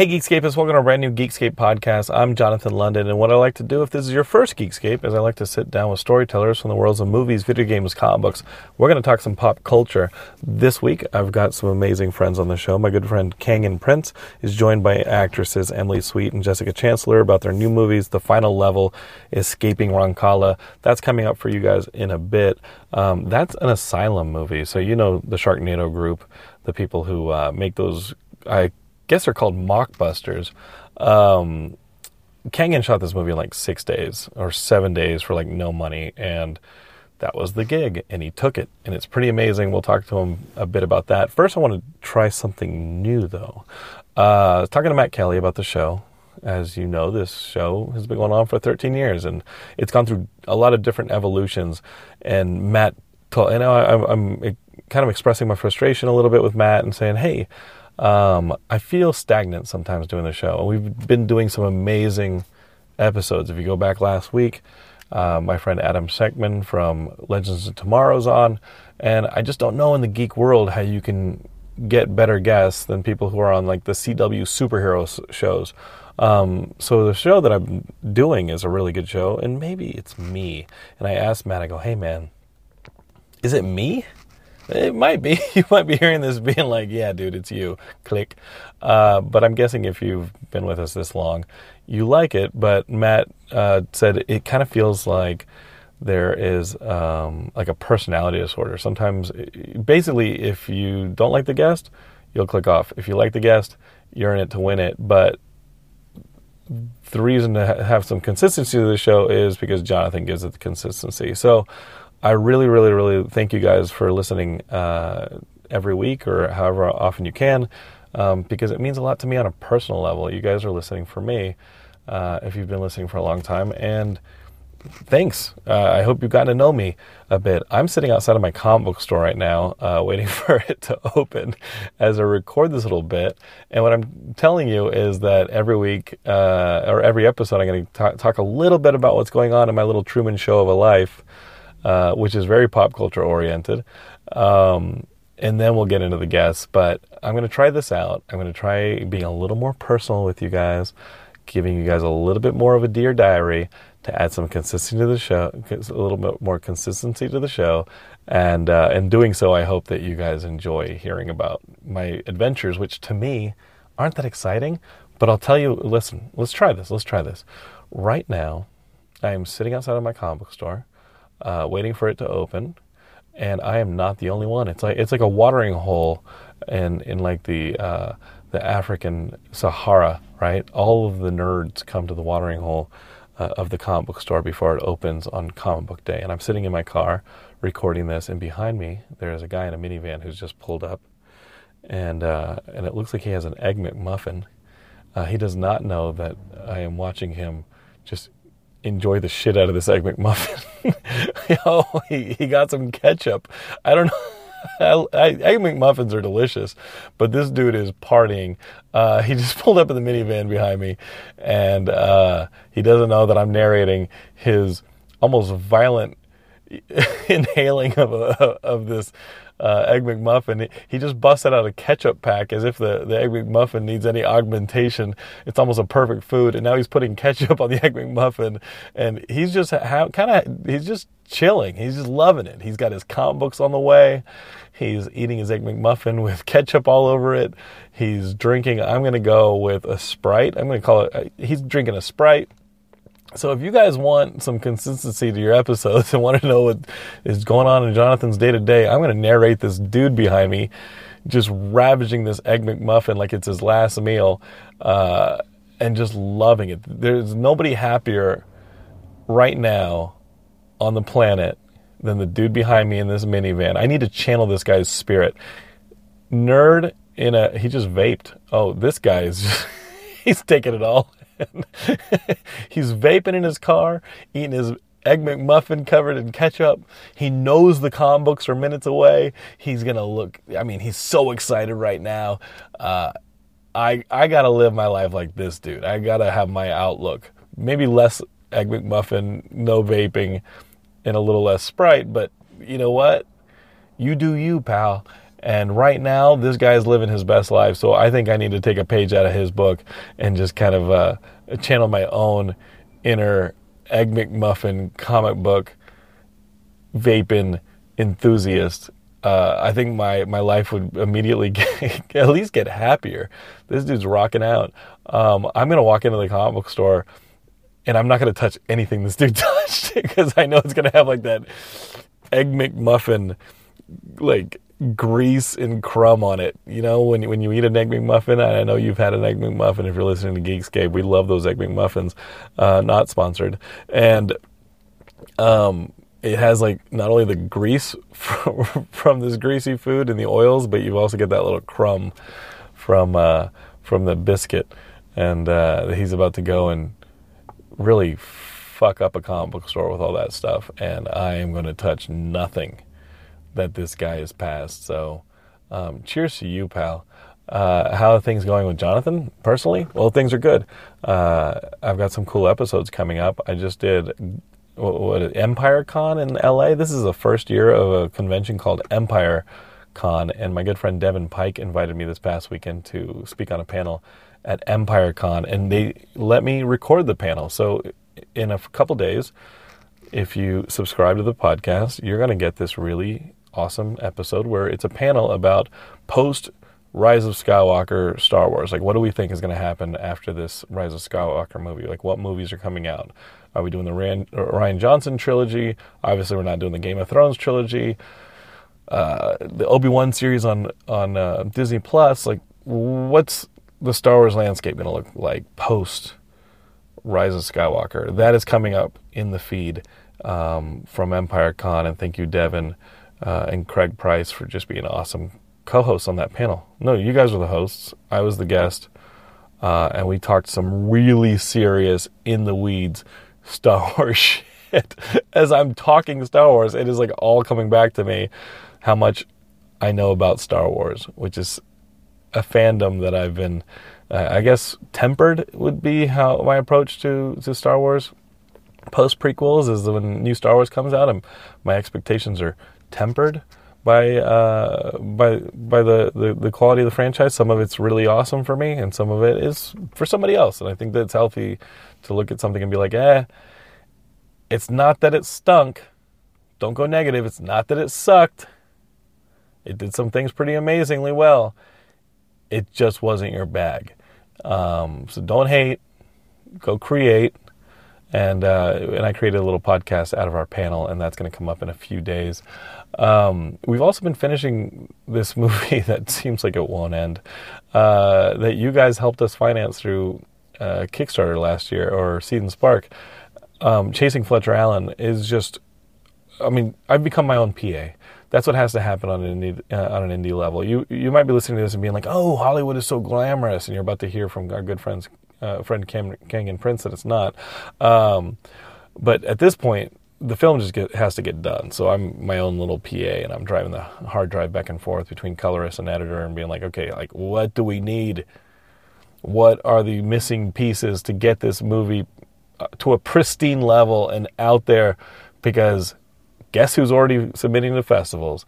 Hey Geekscapists, welcome to a brand new Geekscape podcast. I'm Jonathan London, and what I like to do if this is your first Geekscape is I like to sit down with storytellers from the worlds of movies, video games, comic books. We're going to talk some pop culture. This week, I've got some amazing friends on the show. My good friend Canyon Prince is joined by actresses Emily Sweet and Jessica Chancellor about their new movies, The Final Level, Escaping Rancala. That's coming up for you guys in a bit. Um, that's an asylum movie, so you know the Sharknado group, the people who uh, make those. I guess they're called mockbusters. Um, Canyon shot this movie in like six days or seven days for like no money, and that was the gig, and he took it, and it's pretty amazing. We'll talk to him a bit about that. First, I want to try something new though. Uh, talking to Matt Kelly about the show. As you know, this show has been going on for 13 years, and it's gone through a lot of different evolutions. And Matt, told, know, I, I'm kind of expressing my frustration a little bit with Matt and saying, "Hey, um, I feel stagnant sometimes doing the show. We've been doing some amazing episodes. If you go back last week, uh, my friend Adam Tsekhman from Legends of Tomorrow's on, and I just don't know in the geek world how you can get better guests than people who are on like the CW superhero shows. Um, so the show that I'm doing is a really good show, and maybe it's me. And I asked Matt, I go, "Hey man, is it me?" It might be. You might be hearing this being like, yeah, dude, it's you. Click. Uh, but I'm guessing if you've been with us this long, you like it. But Matt uh, said it kind of feels like there is um, like a personality disorder. Sometimes, basically, if you don't like the guest, you'll click off. If you like the guest, you're in it to win it. But the reason to have some consistency to the show is because Jonathan gives it the consistency. So I really, really, really thank you guys for listening uh, every week or however often you can, um, because it means a lot to me on a personal level. You guys are listening for me uh, if you've been listening for a long time, and thanks. Uh, I hope you've gotten to know me a bit. I'm sitting outside of my comic book store right now, uh, waiting for it to open as I record this little bit. And what I'm telling you is that every week uh, or every episode, I'm going to talk a little bit about what's going on in my little Truman Show of a life, uh, which is very pop culture oriented. Um, and then we'll get into the guests. But I'm going to try this out. I'm going to try being a little more personal with you guys, giving you guys a little bit more of a dear diary to add some consistency to the show, a little bit more consistency to the show, and uh, in doing so, I hope that you guys enjoy hearing about my adventures, which to me aren't that exciting. But I'll tell you, listen, let's try this. Let's try this. Right now, I am sitting outside of my comic book store, uh, waiting for it to open, and I am not the only one. It's like it's like a watering hole, in in like the uh, the African Sahara, right? All of the nerds come to the watering hole uh, of the comic book store before it opens on comic book day. And I'm sitting in my car recording this, and behind me there is a guy in a minivan who's just pulled up, and uh, and it looks like he has an egg McMuffin Uh, he does not know that I am watching him just enjoy the shit out of this egg McMuffin. oh, he, he got some ketchup. I don't know. I, I, egg McMuffins are delicious, but this dude is partying. Uh, he just pulled up in the minivan behind me, and uh, he doesn't know that I'm narrating his almost violent inhaling of a, of this uh, egg McMuffin. He just busted out a ketchup pack as if the, the egg McMuffin needs any augmentation. It's almost a perfect food, and now he's putting ketchup on the egg McMuffin, and he's just kind of he's just chilling. He's just loving it. He's got his comic books on the way. He's eating his egg McMuffin with ketchup all over it. He's drinking. I'm going to go with a Sprite. I'm going to call it. Uh, he's drinking a Sprite. So if you guys want some consistency to your episodes and want to know what is going on in Jonathan's day to day, I'm going to narrate this dude behind me just ravaging this egg McMuffin like it's his last meal, uh, and just loving it. There's nobody happier right now on the planet than the dude behind me in this minivan. I need to channel this guy's spirit. Nerd in a he just vaped. Oh, this guy is he's taking it all. he's vaping in his car, eating his egg McMuffin covered in ketchup. He knows the comic books are minutes away. He's gonna look. I mean, he's so excited right now. Uh, I I gotta live my life like this dude. I gotta have my outlook. Maybe less egg McMuffin, no vaping, and a little less Sprite. But you know what? You do you, pal. And right now, this guy's living his best life. So I think I need to take a page out of his book and just kind of uh, channel my own inner Egg McMuffin comic book vaping enthusiast. Uh, I think my, my life would immediately get, at least get happier. This dude's rocking out. Um, I'm going to walk into the comic book store and I'm not going to touch anything this dude touched because I know it's going to have like that Egg McMuffin, like grease and crumb on it. You know, when when you eat an egg McMuffin, I know you've had an egg McMuffin. If you're listening to Geekscape, we love those egg McMuffins. Uh, not sponsored, and um, it has like not only the grease from, from this greasy food and the oils, but you also get that little crumb from uh, from the biscuit. And uh, he's about to go and really fuck up a comic book store with all that stuff, and I am going to touch nothing that this guy has passed. So, um, cheers to you, pal. Uh, how are things going with Jonathan personally? Well, things are good. Uh, I've got some cool episodes coming up. I just did what, what Empire Con in LA. This is the first year of a convention called Empire Con, and my good friend Devin Pike invited me this past weekend to speak on a panel at Empire Con, and they let me record the panel. So, in a couple days, if you subscribe to the podcast, you're going to get this really awesome episode where it's a panel about post Rise of Skywalker Star Wars. Like, what do we think is going to happen after this Rise of Skywalker movie? Like, what movies are coming out? Are we doing the Rian, Johnson trilogy? Obviously, we're not doing the Game of Thrones trilogy. Uh, the Obi Wan series on on uh, Disney Plus. Like, what's the Star Wars landscape going to look like post Rise of Skywalker? That is coming up in the feed um, from Empire Con, and thank you, Devin uh, and Craig Price for just being awesome co-hosts on that panel. No, you guys were the hosts. I was the guest, uh, and we talked some really serious, in the weeds Star Wars shit. As I'm talking Star Wars, it is like all coming back to me how much I know about Star Wars, which is a fandom that I've been, uh, I guess, tempered would be how my approach to to Star Wars. Post prequels is when new Star Wars comes out, and my expectations are tempered by uh, by by the, the, the quality of the franchise. Some of it's really awesome for me, and some of it is for somebody else. And I think that it's healthy to look at something and be like, eh, it's not that it stunk. Don't go negative. It's not that it sucked. It did some things pretty amazingly well. It just wasn't your bag. Um, so don't hate. Go create and uh, and I created a little podcast out of our panel, and that's going to come up in a few days. Um, we've also been finishing this movie that seems like it won't end, uh, that you guys helped us finance through uh, Kickstarter last year or Seed and Spark. Um, Chasing Fletcher Allen is just, I mean, I've become my own PA. That's what has to happen on an indie uh, on an indie level. You you might be listening to this and being like, "Oh, Hollywood is so glamorous," and you're about to hear from our good friends, uh, friend and Prince that it's not. Um, but at this point, the film just get, has to get done. So I'm my own little PA, and I'm driving the hard drive back and forth between colorist and editor, and being like, "Okay, like what do we need? What are the missing pieces to get this movie uh, to a pristine level and out there?" Because Guess who's already submitting to festivals?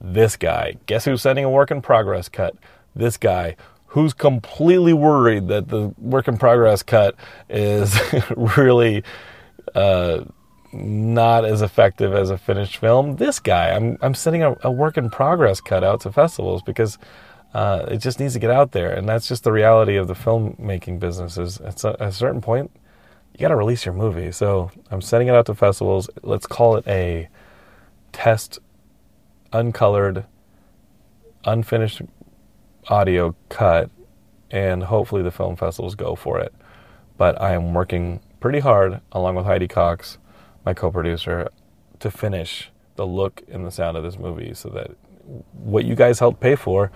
This guy. Guess who's sending a work in progress cut? This guy. Who's completely worried that the work in progress cut is really uh, not as effective as a finished film? This guy. I'm, I'm sending a, a work in progress cut out to festivals because uh, it just needs to get out there. And that's just the reality of the filmmaking business is at a, at a certain point, you got to release your movie. So I'm sending it out to festivals. Let's call it a test uncolored, unfinished audio cut, and hopefully the film festivals go for it. But I am working pretty hard, along with Heidi Cox, my co producer, to finish the look and the sound of this movie so that what you guys helped pay for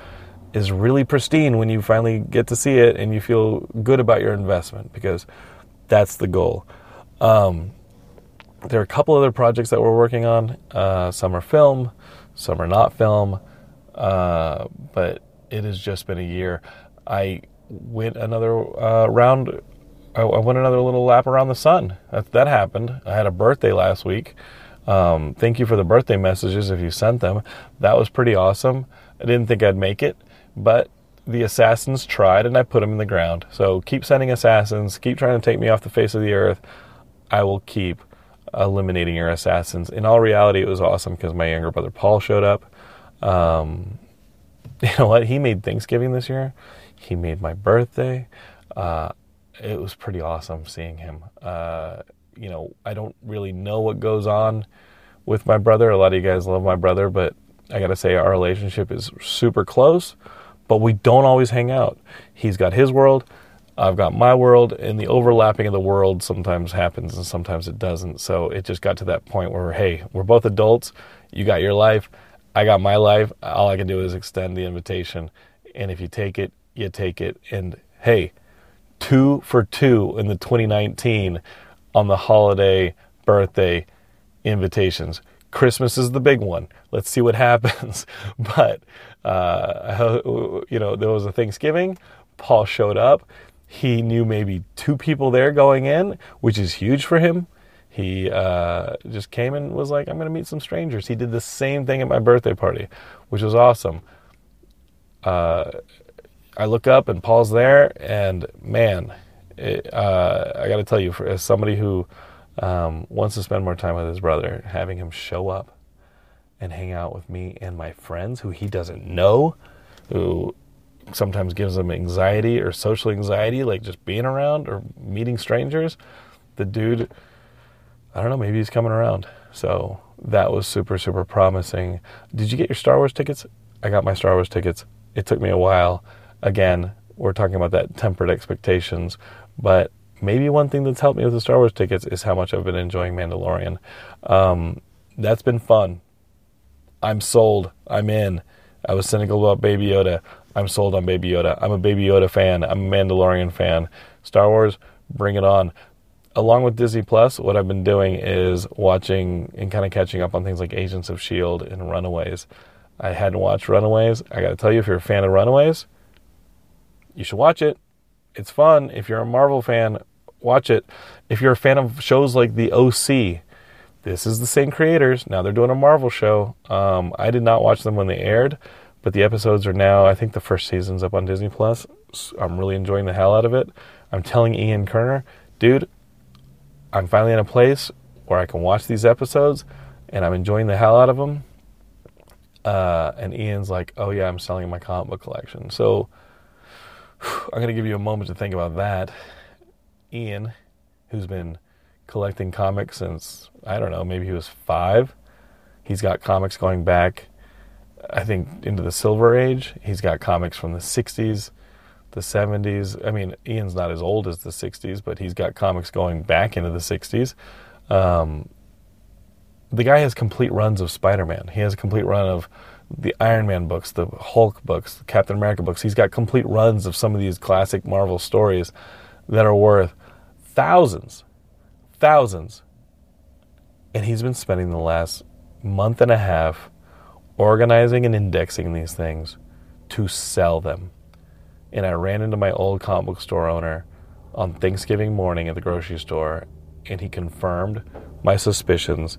is really pristine when you finally get to see it and you feel good about your investment because that's the goal. Um, there are a couple other projects that we're working on. Uh, some are film, some are not film, uh, but it has just been a year. I went another uh, round. I, I went another little lap around the sun. That, that happened. I had a birthday last week. Um, thank you for the birthday messages if you sent them. That was pretty awesome. I didn't think I'd make it, but the assassins tried and I put them in the ground. So keep sending assassins. Keep trying to take me off the face of the earth. I will keep eliminating your assassins. In all reality, it was awesome because my younger brother Paul showed up. Um, you know what? He made Thanksgiving this year. He made my birthday. Uh, it was pretty awesome seeing him. Uh, you know, I don't really know what goes on with my brother. A lot of you guys love my brother, but I got to say, our relationship is super close, but we don't always hang out. He's got his world. I've got my world, and the overlapping of the world sometimes happens and sometimes it doesn't. So it just got to that point where, hey, we're both adults. You got your life, I got my life. All I can do is extend the invitation. And if you take it, you take it. And hey, two for two in the 2019 on the holiday birthday invitations. Christmas is the big one. Let's see what happens. But, uh, you know, there was a Thanksgiving. Paul showed up he knew maybe two people there going in, which is huge for him. He uh, just came and was like, I'm going to meet some strangers. He did the same thing at my birthday party, which was awesome. Uh, I look up and Paul's there, and man, it, uh, I got to tell you, for, as somebody who um, wants to spend more time with his brother, having him show up and hang out with me and my friends who he doesn't know, who sometimes gives him anxiety or social anxiety, like just being around or meeting strangers, the dude, I don't know, maybe he's coming around. So that was super, super promising. Did you get your Star Wars tickets? I got my Star Wars tickets. It took me a while. Again, we're talking about that tempered expectations, but maybe one thing that's helped me with the Star Wars tickets is how much I've been enjoying Mandalorian. Um, that's been fun. I'm sold. I'm in. I was cynical about Baby Yoda. I'm sold on Baby Yoda. I'm a Baby Yoda fan. I'm a Mandalorian fan. Star Wars, bring it on. Along with Disney Plus, what I've been doing is watching and kind of catching up on things like Agents of S.H.I.E.L.D. and Runaways. I hadn't watched Runaways. I got to tell you, if you're a fan of Runaways, you should watch it. It's fun. If you're a Marvel fan, watch it. If you're a fan of shows like The OC, this is the same creators. Now they're doing a Marvel show. Um, I did not watch them when they aired. But the episodes are now, I think the first season's up on Disney Plus. I'm really enjoying the hell out of it. I'm telling Ian Kerner, dude, I'm finally in a place where I can watch these episodes and I'm enjoying the hell out of them. Uh, and Ian's like, oh yeah, I'm selling my comic book collection. So I'm going to give you a moment to think about that. Ian, who's been collecting comics since, I don't know, maybe he was five. He's got comics going back I think into the Silver Age. He's got comics from the 60s, the 70s. I mean, Ian's not as old as the 60s, but he's got comics going back into the 60s. Um, the guy has complete runs of Spider-Man. He has a complete run of the Iron Man books, the Hulk books, the Captain America books. He's got complete runs of some of these classic Marvel stories that are worth thousands, thousands. And he's been spending the last month and a half organizing and indexing these things to sell them. And I ran into my old comic book store owner on Thanksgiving morning at the grocery store, and he confirmed my suspicions.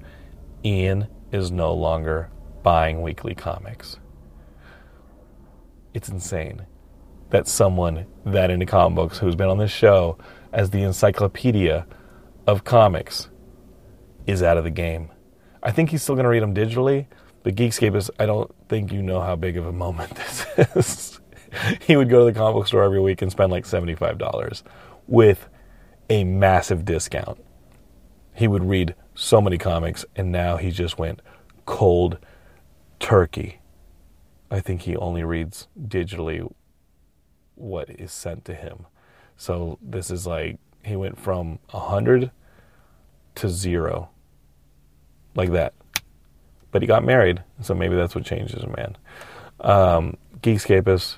Ian is no longer buying weekly comics. It's insane that someone that into comic books who's been on this show as the encyclopedia of comics is out of the game. I think he's still going to read them digitally, but Geekscapists, I don't think you know how big of a moment this is. he would go to the comic book store every week and spend like $75 with a massive discount. He would read so many comics, and now he just went cold turkey. I think he only reads digitally what is sent to him. So this is like he went from a hundred to zero, like that. But he got married, so maybe that's what changes a man. Um, Geekscapists,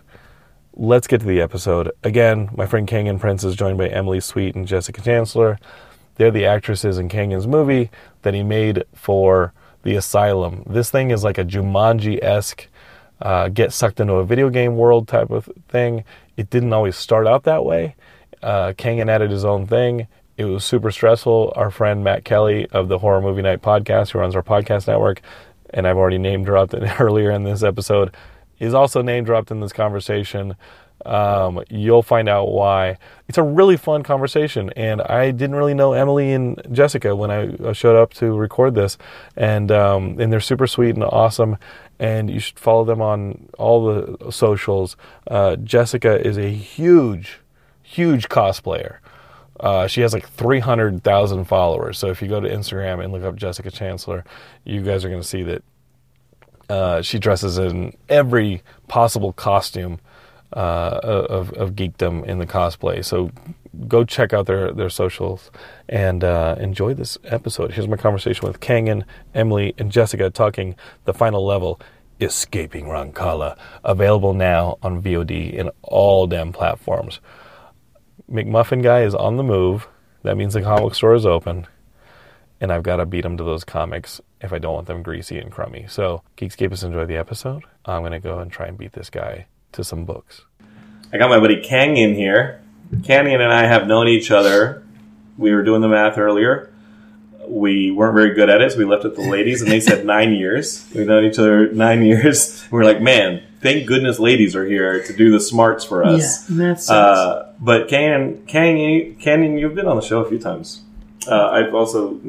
let's get to the episode. Again, my friend Canyon Prince is joined by Emily Sweet and Jessica Chancellor. They're the actresses in Canyon's movie that he made for The Asylum. This thing is like a Jumanji esque uh, get sucked into a video game world type of thing. It didn't always start out that way. Uh, added his own thing. It was super stressful. Our friend Matt Kelly of the Horror Movie Night podcast, who runs our podcast network, and I've already name dropped it earlier in this episode, is also name dropped in this conversation. Um, you'll find out why. It's a really fun conversation, and I didn't really know Emily and Jessica when I showed up to record this, and um, and they're super sweet and awesome. And you should follow them on all the socials. Uh, Jessica is a huge, huge cosplayer. Uh, she has like 300,000 followers. So if you go to Instagram and look up Jessica Chancellor, you guys are going to see that uh, she dresses in every possible costume uh, of, of geekdom in the cosplay. So go check out their, their socials and uh, enjoy this episode. Here's my conversation with Canyon, Emily, and Jessica talking the final level. Escaping Rancala, available now on VOD in all damn platforms. McMuffin guy is on the move. That means the comic store is open. And I've got to beat him to those comics if I don't want them greasy and crummy. So, Geekscapists, enjoy the episode. I'm going to go and try and beat this guy to some books. I got my buddy Kang in here. Canyon and I have known each other. We were doing the math earlier. We weren't very good at it, so we left it to the ladies, and they said nine years. We've known each other nine years. We are like, man, thank goodness ladies are here to do the smarts for us. Yeah, that's Uh, but Canyon, Canyon, Canyon, you've been on the show a few times. Uh, I've also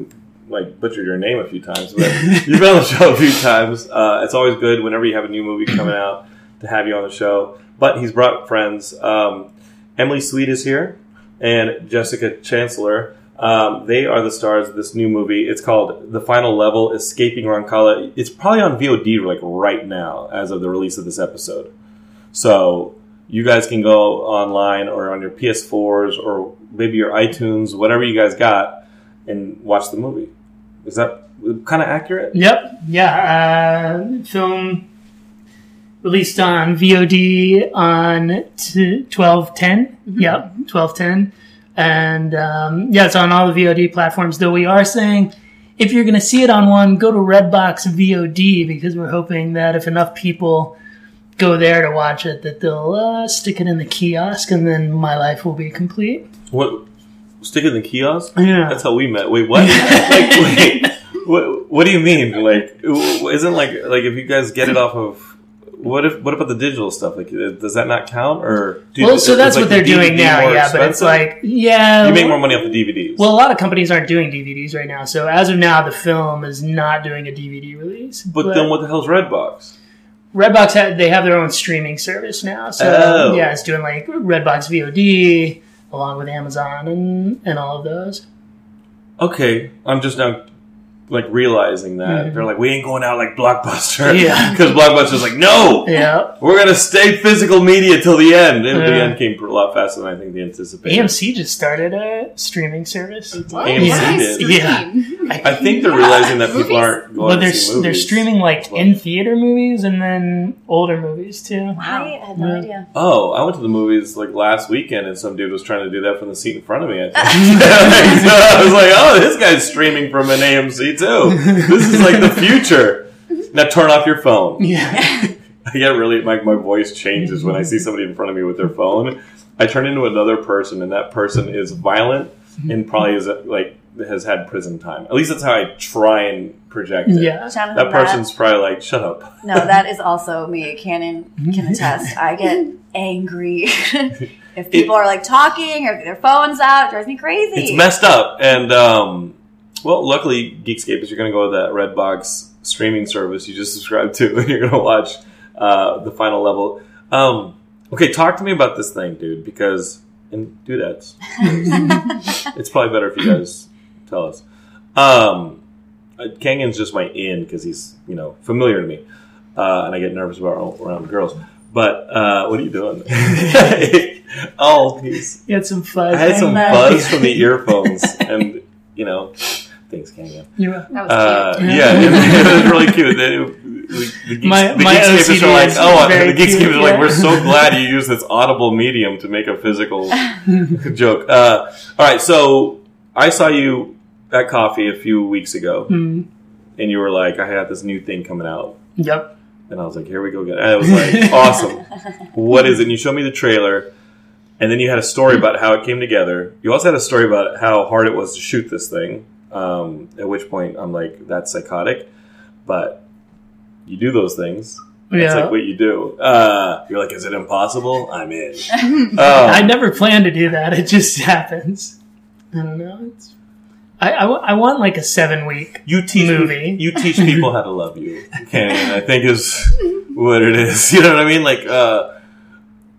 like butchered your name a few times, but you've been on the show a few times. Uh, it's always good whenever you have a new movie coming out to have you on the show. But he's brought friends. Um, Emily Sweet is here, and Jessica Chancellor. Um, they are the stars of this new movie. It's called The Final Level: Escaping Rancala. It's probably on VOD like right now, as of the release of this episode. So you guys can go online or on your PS4s or maybe your iTunes, whatever you guys got, and watch the movie. Is that kind of accurate? Yep. Yeah. Uh, film released on VOD on t- 1210. Yep. 1210. And um, yeah, it's on all the VOD platforms. Though we are saying if you're going to see it on one, go to Redbox VOD because we're hoping that if enough people go there to watch it, that they'll uh, stick it in the kiosk, and then my life will be complete. What? Stick it in the kiosk? Yeah. That's how we met. Wait, what? like, wait, what? What do you mean? Like, isn't like like if you guys get it off of what if what about the digital stuff? Like, uh, does that not count? Or do you- Well, so that's like, what they're the doing now. Yeah, but it's like yeah, you make more money off the DVDs. Well, a lot of companies aren't doing DVDs right now. So as of now, the film is not doing a DVD release. but then what the hell's Redbox? Redbox ha- they have their own streaming service now. So Oh. yeah, it's doing like Redbox VOD along with Amazon and and all of those. Okay, I'm just now like realizing that they're like, we ain't going out like Blockbuster, Mm-hmm. Yeah. because Blockbuster's like, no, Yeah. we're gonna stay physical media till the end, and the end came a lot faster than I think they anticipated. AMC just started a streaming service. What? AMC What did. Yeah. I think they're realizing that people aren't going But to they're see movies. they're streaming like in theater movies and then older movies too. Wow, I had no Yeah. idea. Oh, I went to the movies like last weekend, and some dude was trying to do that from the seat in front of me. I, think. so I was like, "Oh, this guy's streaming from an AMC too. This is like the future." Now turn off your phone. Yeah. I get really my my voice changes when I see somebody in front of me with their phone. I turn into another person, and that person is violent and probably is like has had prison time. At least that's how I try and project it. Yeah. Jonathan, That person's probably like, "Shut up." No, that is also me. Cannon can attest. I get angry if people are like talking or their phone's out. It drives me crazy. it's messed up. And um, well, luckily, Geekscapists you're going to go to that Redbox streaming service you just subscribed to, and you're going to watch uh, the final level. Um, okay, talk to me about this thing, dude, because and dudettes. it's probably better if you guys tell us. Um, uh, Canyon's just my in because he's you know familiar to me, uh, and I get nervous about around girls. But uh, what are you doing? oh, he's You had some fuzz. I had some Nice. buzz from the earphones, and you know, thanks, Kanga. You- That was Uh, cute. yeah, it, it was really cute. The, the, the, geeks, My- the my Geekscapers OCD are like, oh, the Geekscapers cute, are like, yeah. we're so glad you used this audible medium to make a physical joke. Uh, all right, so I saw you at coffee a few weeks ago, Mm, and you were like, I had this new thing coming out. yep. And I was like, here we go again. And I was like, awesome. What is it? And you showed me the trailer. And then you had a story about how it came together. You also had a story about how hard it was to shoot this thing. Um, at which point I'm like, that's psychotic. But you do those things. That's Yeah. like what you do. Uh, you're like, is it impossible? I'm in. I Um, never planned to do that. It just happens. I don't know. It's, I, I, I want like a seven week you teach movie. You teach people how to love you. Okay, I think is what it is. You know what I mean? Like uh,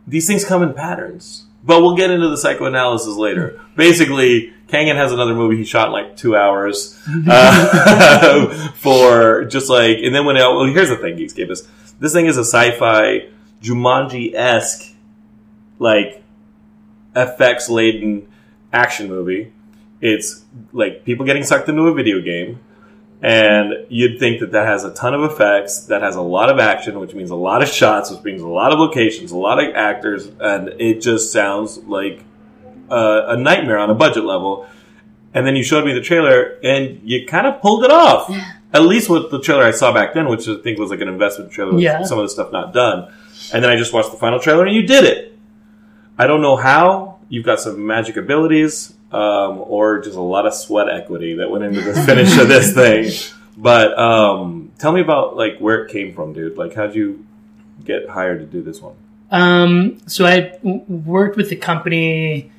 these things come in patterns, but we'll get into the psychoanalysis later. Basically, Canyon has another movie he shot in like two hours uh, for just like, and then when it, well, here's the thing, Geekscapists this thing is a sci-fi Jumanji esque like effects laden action movie. It's like people getting sucked into a video game, and you'd think that that has a ton of effects, that has a lot of action, which means a lot of shots, which means a lot of locations, a lot of actors, and it just sounds like a, a nightmare on a budget level. And then you showed me the trailer, and you kind of pulled it off. At least with the trailer I saw back then, which I think was like an investment trailer with Yeah. some of the stuff not done. And then I just watched the final trailer, and you did it. I don't know how. You've got some magic abilities, um, or just a lot of sweat equity that went into the finish of this thing. But um, tell me about like where it came from, dude. Like, how'd you get hired to do this one? Um, so I w- worked with the company,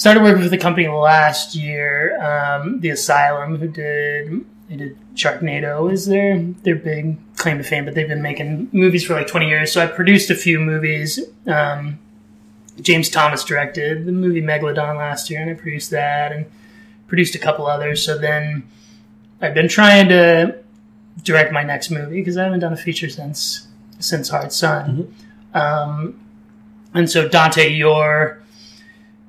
started working with the company last year. Um, the Asylum, who did they did Sharknado, is their their big claim to fame, but they've been making movies for like twenty years. So I produced a few movies. Um, James Thomas directed the movie Megalodon last year, and I produced that, and produced a couple others. So then I've been trying to direct my next movie because I haven't done a feature since since Hard Sun. Um, and so Dante Yore,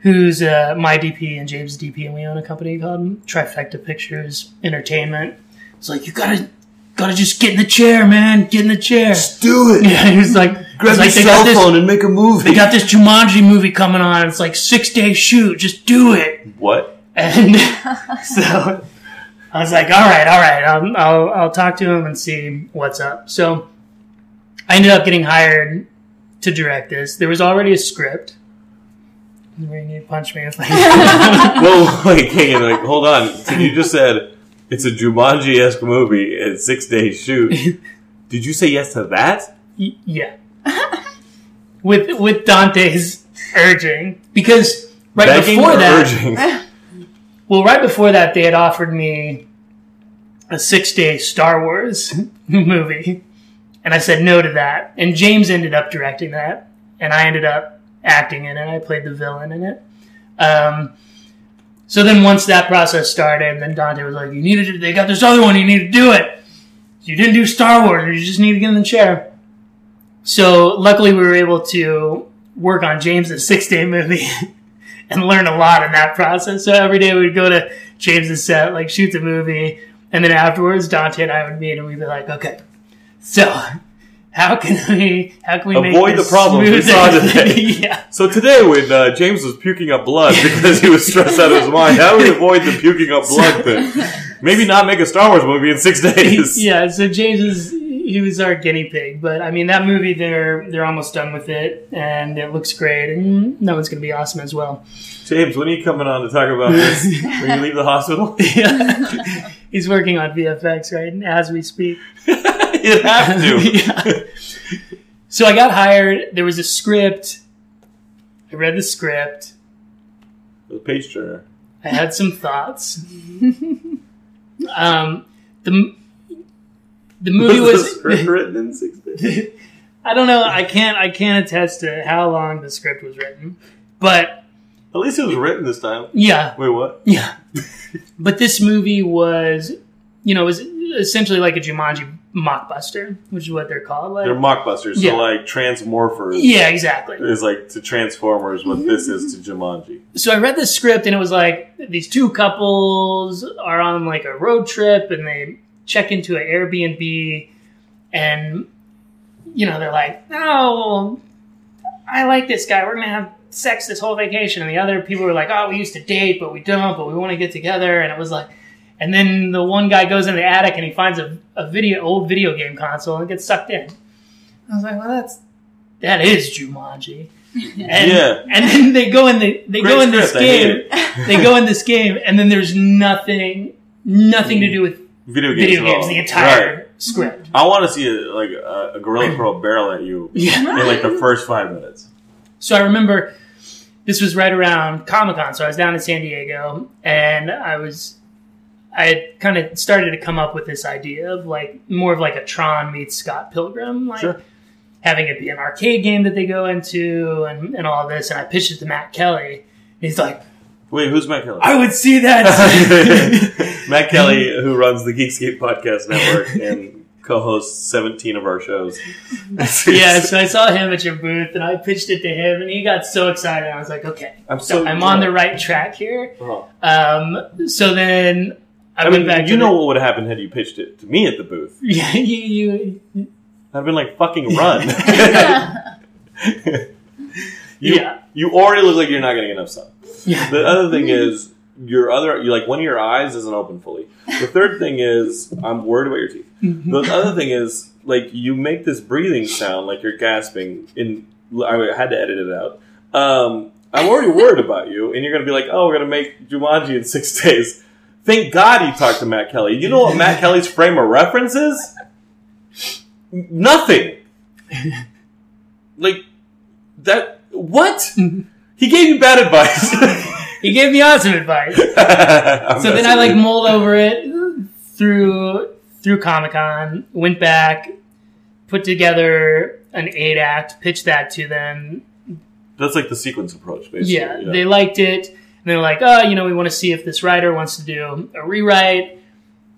who's uh, my DP and James' DP, and we own a company called Trifecta Pictures Entertainment. It's like you gotta gotta just get in the chair, man. Get in the chair. Just do it. Yeah, he was like, Grab he's like, your they got cell this- phone and make a movie. They got this Jumanji movie coming on. It's like six day shoot. Just do it. what? And so I was like, all right, all right, I'll, I'll, I'll talk to him and see what's up. So I ended up getting hired to direct this. There was already a script. Where you need punch me if I. Whoa, wait, hang on, like, hold on. So you just said it's a Jumanji esque movie and six day shoot. Did you say yes to that? Y- yeah. with with Dante's urging because right Begging before that, urging? well, right before that, they had offered me a six day Star Wars movie, and I said no to that. And James ended up directing that, and I ended up acting in it. I played the villain in it. Um, So then once that process started, then Dante was like, "You need to. They got this other one. You need to do it. You didn't do Star Wars. You just need to get in the chair." So luckily, we were able to work on James's six day movie and learn a lot in that process. So every day we'd go to James's set, like shoot the movie, and then afterwards Dante and I would meet and we'd be like, "Okay, so." How can we? How can we make Avoid this the problems we saw today. yeah, So today, when uh, James was puking up blood because he was stressed out of his mind, how do we avoid the puking up blood thing? Maybe not make a Star Wars movie in six days. yeah. So James is he was our guinea pig, but I mean that movie they're they're almost done with it, and it looks great, and that one's gonna be awesome as well. James, when are you coming on to talk about this? when you leave the hospital? yeah. He's working on VFX right as we speak. You'd have to. Yeah. So I got hired. There was a script. I read the script. The page turner. I had some thoughts. um, the the movie Was the was. script written in six days? I don't know. I can't. I can't attest to how long the script was written, but At least it was written this time. yeah, Wait, what? yeah. but this movie was, you know, it was essentially like a Jumanji mockbuster, which is what they're called. Like, They're mockbusters, yeah. so like Transmorphers yeah, exactly. is like to Transformers what this is to Jumanji. so I read the script and it was like these two couples are on like a road trip and they check into an Airbnb and you know they're like, "Oh, I like this guy. We're gonna have sex this whole vacation." And the other people were like, "Oh, we used to date, but we don't. But we want to get together." And it was like, and then the one guy goes in the attic and he finds a, a video old video game console and gets sucked in. I was like, "Well, that's that is Jumanji." And, Yeah. and then they go in the they go in this script, game. they go in this game, and then there's nothing nothing to do with Video games. video games. The entire Right. script. I want to see a, like a, a gorilla throw a barrel at you Yeah. in like the first five minutes. So I remember this was right around Comic Con. So I was down in San Diego, and I was I had kind of started to come up with this idea of like more of like a Tron meets Scott Pilgrim, like Sure. having it be an arcade game that they go into, and, and all this. And I pitched it to Matt Kelly. And he's like, Wait, who's Matt Kelly? I would see that. Matt Kelly, who runs the Geekscape Podcast Network and co-hosts 17 of our shows. yeah, so I saw him at your booth, and I pitched it to him, and he got so excited. I was like, okay, I'm so so- I'm on the right track here. Uh-huh. Um, so then I, mean, back. you know what would have happened had you pitched it to me at the booth. Yeah, you, you, I'd have been like, fucking run. you, Yeah. you already look like you're not getting enough sun. yeah. The other thing is, your other, you like one of your eyes isn't open fully. The third thing is, I'm worried about your teeth. Mm-hmm. The other thing is, like, you make this breathing sound like you're gasping. In I had to edit it out. Um, I'm already worried about you, and you're going to be like, "Oh, we're going to make Jumanji in six days." Thank God you talked to Matt Kelly. You know what Matt Kelly's frame of reference is? Nothing. like that. What? He gave you bad advice. He gave me awesome advice. so then I like mulled over it through through Comic Con, went back, put together an eight act, pitched that to them. That's like the sequence approach, basically. Yeah, they liked it. And they're like, oh, you know, we want to see if this writer wants to do a rewrite.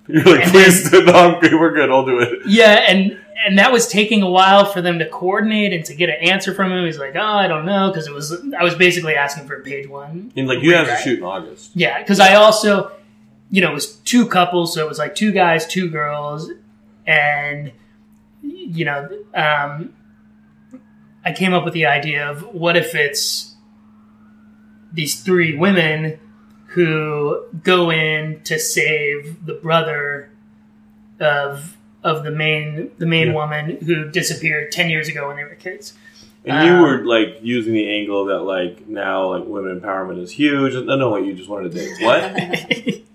You're like, and please, no, I'm good, we're good. I'll do it. Yeah, and and that was taking a while for them to coordinate and to get an answer from him. He's like, oh, I don't know, because it was I was basically asking for page one. And like, you have to shoot in August. Yeah, because I also, you know, it was two couples, so it was like two guys, two girls, and you know, um, I came up with the idea of what if it's these three women who go in to save the brother of of the main the main Yeah. woman who disappeared ten years ago when they were kids. And you Um, were like using the angle that like now like women empowerment is huge. No, no, what you just wanted to date. What?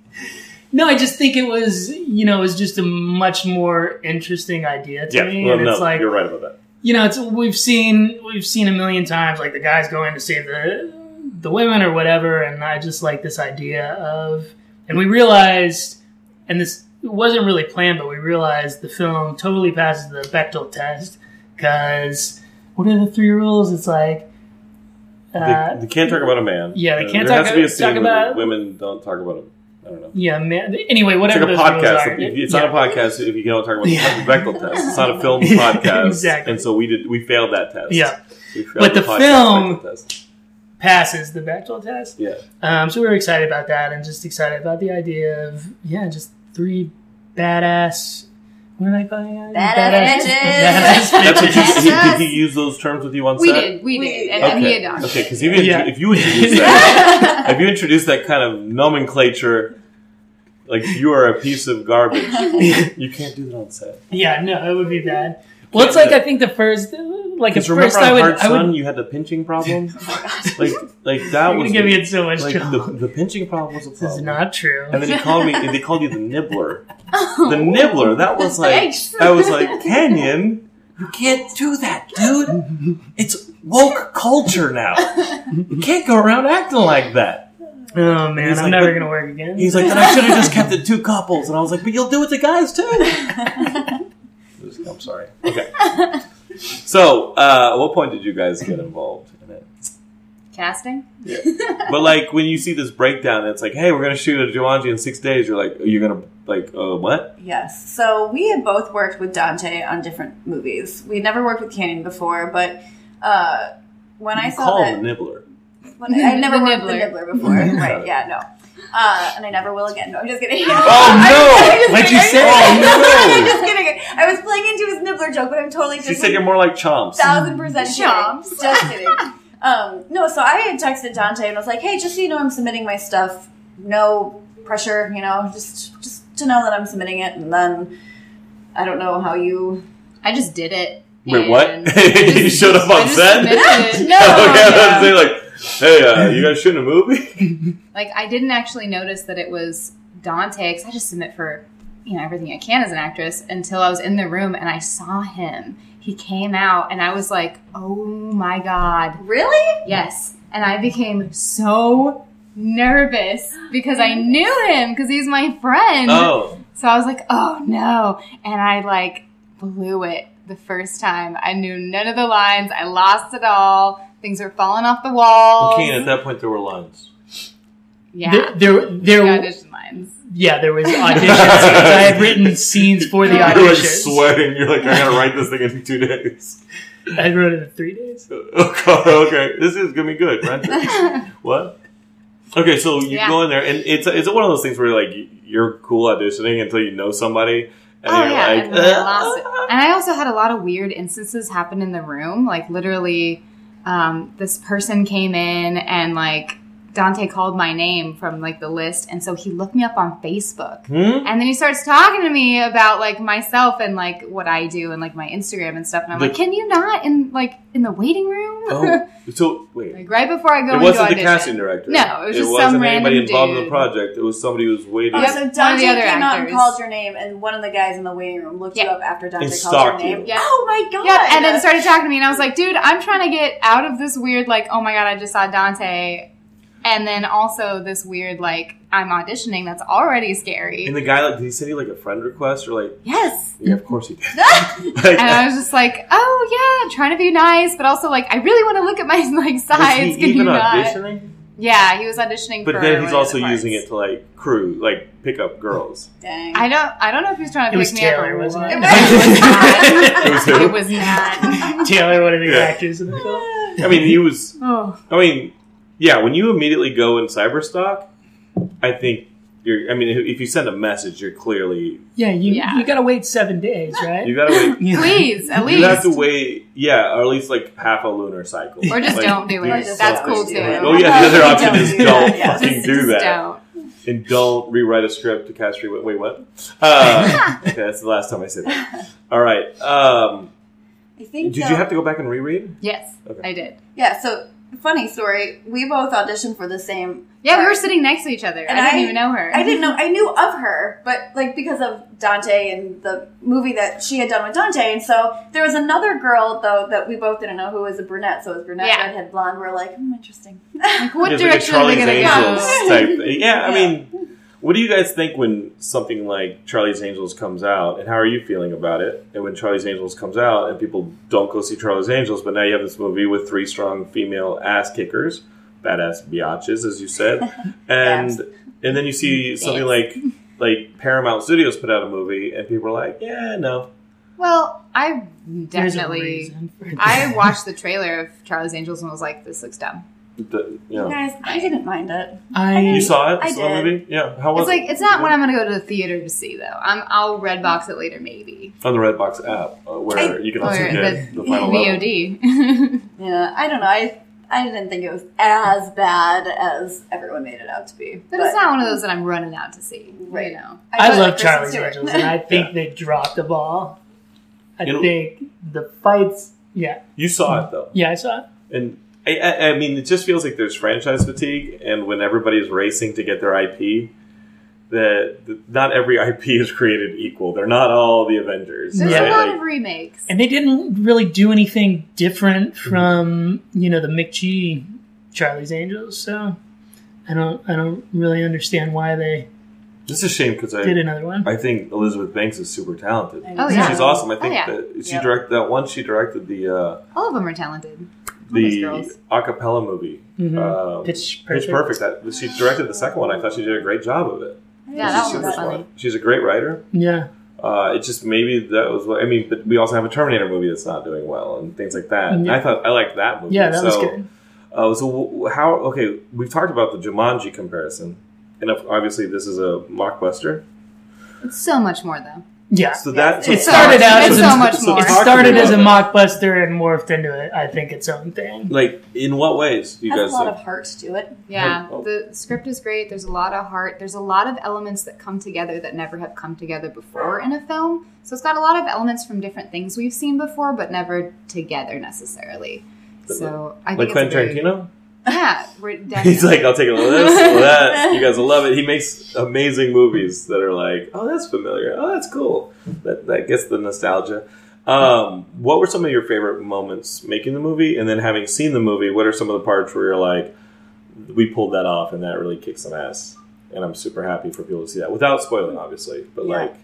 No, I just think it was, you know, it was just a much more interesting idea to yeah, me. well, and no, it's like, you're right about that. you know, it's we've seen we've seen a million times like the guys go in to save the the women or whatever, and I just like this idea of, and we realized, and this wasn't really planned, but we realized the film totally passes the Bechdel test because what are the three rules? It's like Uh, they, they can't talk about a man. yeah, they Uh, can't talk has to be a about- scene talk about- women don't talk about them. I don't know. yeah, man. Anyway, whatever. It's like a podcast. It's yeah. not a podcast if you don't talk about Yeah. the Bechdel test. It's not a film podcast, exactly. and so we did. We failed that test. Yeah. we failed But the podcast film-. Passes the Bechdel test. Yeah, Um, so we were excited about that, and just excited about the idea of yeah, just three badass. What did I call it? Badass bitches. Badass that's what bitches. you, he, did he use those terms with you on We set? did, we We- did, and then he Okay, adopted. okay, because if you Yeah. if you introduce that if you introduce that kind of nomenclature, like you are a piece of garbage, you can't do that on set. Yeah, no, it would be bad. Well, it's like I think the first, like at Because remember first on I would, Hard I Sun, would. you had the pinching problem. like, like that You're was gonna give the, me so much like the, trouble. the pinching problem was a This is problem. not true. And then he called me. They called you the nibbler. The nibbler. That was like. Thanks. I was like Canyon. You can't do that, dude. It's woke culture now. You can't go around acting like that. Oh man, He's I'm like, never but- gonna work again. He's like, then I should have just kept it two couples. And I was like, but you'll do it to guys too. I'm sorry. Okay. So, uh, at what point did you guys get involved in it? Casting? Yeah. But like when you see this breakdown, it's like, hey, we're gonna shoot a Jumanji in six days. You're like, you're gonna like, uh, what? Yes. So we had both worked with Dante on different movies. We'd never worked with Canyon before, but uh, when I saw call that, him the nibbler. when I, I'd never The worked with nibbler. the Nibbler before. right? Yeah. No. Uh, and I never will again. No, I'm just kidding. Oh, I'm no! just What'd you kidding. say? I'm Oh, just kidding. I was playing into his Nibbler joke, but I'm totally just She said you're more like Chomps. thousand percent Chomps. kidding. Just kidding. Um, no, so I had texted Dante and I was like, "Hey, just so you know, I'm submitting my stuff. No pressure, you know, just just to know that I'm submitting it." And then I don't know how you. I just did it. Wait, what? and You showed up on set? submitted it. No. okay, I was yeah. gonna like, hey, uh, you guys shooting a movie? Like, I didn't actually notice that it was Dante because I just submit for you know everything I can as an actress until I was in the room and I saw him. He came out and I was like, "Oh my god, Really? yes!" And I became so nervous because I knew him because he's my friend. oh, So I was like, "Oh no!" And I like blew it the first time. I knew none of the lines. I lost it all. Things are falling off the wall. Keen. At that point, there were lines. Yeah, There, there, there, The audition lines. yeah, there was audition scenes. I had written scenes for the You're like sweating. You're like, I gotta write this thing in two days. I wrote it in three days. Oh God, okay, this is gonna be good. Rent what? Okay, so you Yeah. go in there, and it's it's one of those things where you're like you're cool auditioning until you know somebody, and Oh you're yeah, like, and "Uh. And I also had a lot of weird instances happen in the room. Like literally, um, this person came in and like Dante called my name from like the list, and so he looked me up on Facebook. Hmm? And then he starts talking to me about like myself and like what I do and like my Instagram and stuff. And I'm The- like, can you not in like in the waiting room? Oh, so wait. like right before I go It into wasn't the audition. casting director. No, it was just wasn't some anybody random involved in the project. It was somebody who was waiting. Oh, Yep. so One of Dante the other came out and called your name, and one of the guys in the waiting room looked you up after Dante And called your name. you. Yeah. Oh my god! Yep, and then started talking to me, and I was like, dude, I'm trying to get out of this weird, like, oh my god, I just saw Dante. And then also this weird, like, I'm auditioning that's already scary. And the guy, like, did he send you like a friend request or like? yes. Yeah, of course he did. Like, And I was just like, oh yeah, trying to be nice, but also like, I really want to look at my like was sides. he Can you even not? auditioning? Yeah, he was auditioning. But for then he's also the using it to like crew, like pick up girls. Dang. I don't. I don't know if he was trying to It pick me Taylor, up or wasn't what. it? It was who? It was not. Taylor, one of the Yeah. actors in the film. I mean, he was. oh, I mean, yeah. When you immediately go in cyberstalk, I think you're. I mean, if if you send a message, you're clearly Yeah, you Yeah. you gotta wait seven days, right? you gotta wait. Yeah. please, at least. You have to wait, yeah, or at least like half a lunar cycle, Or just Like, don't do Or it. just That's cool too. Oh yeah, the other option Don't is do don't that, fucking Just- do just that, Don't. and don't rewrite a script to cast re- Wait, what? Uh, okay, that's the last time I said that. All right. Um, I think. did uh, you have to go back and reread? Yes, Okay. I did. Yeah. So funny story. We both auditioned for the same. Yeah, we were sitting next to each other. And I didn't I- even know her. I didn't know. I knew of her, but like because of Dante and the movie that she had done with Dante, and so there was another girl though that we both didn't know who was a brunette. So it was brunette, Yeah. redhead, blonde. We're like, hmm, interesting. Like, what It's direction like are a they going to go? type. Yeah, I Yeah. mean, What do you guys think when something like Charlie's Angels comes out, and how are you feeling about it? And when Charlie's Angels comes out, and people don't go see Charlie's Angels, but now you have this movie with three strong female ass kickers, badass biatches, as you said, and Yes. and then you see something Yes. like like Paramount Studios put out a movie, and people are like, yeah, no, Well, I definitely. reason for that. I watched the trailer of Charlie's Angels and was like, "This looks dumb." The- you. Guys, I didn't mind it. I You saw it? I saw did. movie? Yeah. How was It's like it's not what I'm going to go to the theater to see, though. I'm I'll Redbox it later, maybe. on the Redbox app, uh, where I- you can also get the, the, final. VOD. Yeah, I don't know. I I didn't think it was as bad as everyone made it out to be. but it's not one of those that I'm running out to see. Right. You know. I love Kristen Charlie's Angels, and I think Yeah. they dropped the ball. I You know- think the fights. Yeah, You saw it though, yeah, I saw it. and I, I, I mean, it just feels like there's franchise fatigue, and when everybody's racing to get their IP, that that not every IP is created equal. They're not all the Avengers. There's Yeah. a lot Like, of remakes. And they didn't really do anything different from you know the McG Charlie's Angels. So I don't I don't really understand why they it's a shame because I did another one. I think Elizabeth Banks is super talented. Oh, yeah. She's awesome. I Oh, think yeah. that she Yep. directed that one. She directed the uh, All of them are talented. All those the girls. acapella movie. Mhm. Um, Pitch Pitch Perfect. Perfect. That, she directed the second one. I thought she did a great job of it. Yeah, She's that super was smart. funny. She's a great writer. Yeah, Uh, it just maybe that was what I mean. But we also have a Terminator movie that's not doing well and things like that. And Yeah. I thought I liked that movie. yeah, that was So, good. Uh, so how? Okay, we've talked about the Jumanji comparison, and obviously this is a mockbuster. It's so much more though. Yeah, So that so it started out It's as so a, much so more. it started as a that. mockbuster and morphed into it. I think its own thing. Like, in what ways do you has guys a lot think? of heart to it. Yeah, Oh. the script is great. There's a lot of heart. There's a lot of elements that come together that never have come together before in a film. So it's got a lot of elements from different things we've seen before, but never together necessarily. So I think like it's Quentin a Tarantino? Yeah, we're definitely. He's like, I'll take a little this, a little that. You guys will love it. He makes amazing movies that are like, oh, that's familiar. Oh, that's cool. That that gets the nostalgia. Um, what were some of your favorite moments making the movie, and then having seen the movie? What are some of the parts where you're like, we pulled that off, and that really kicks some ass? And I'm super happy for people to see that without spoiling, obviously. But Yeah. like,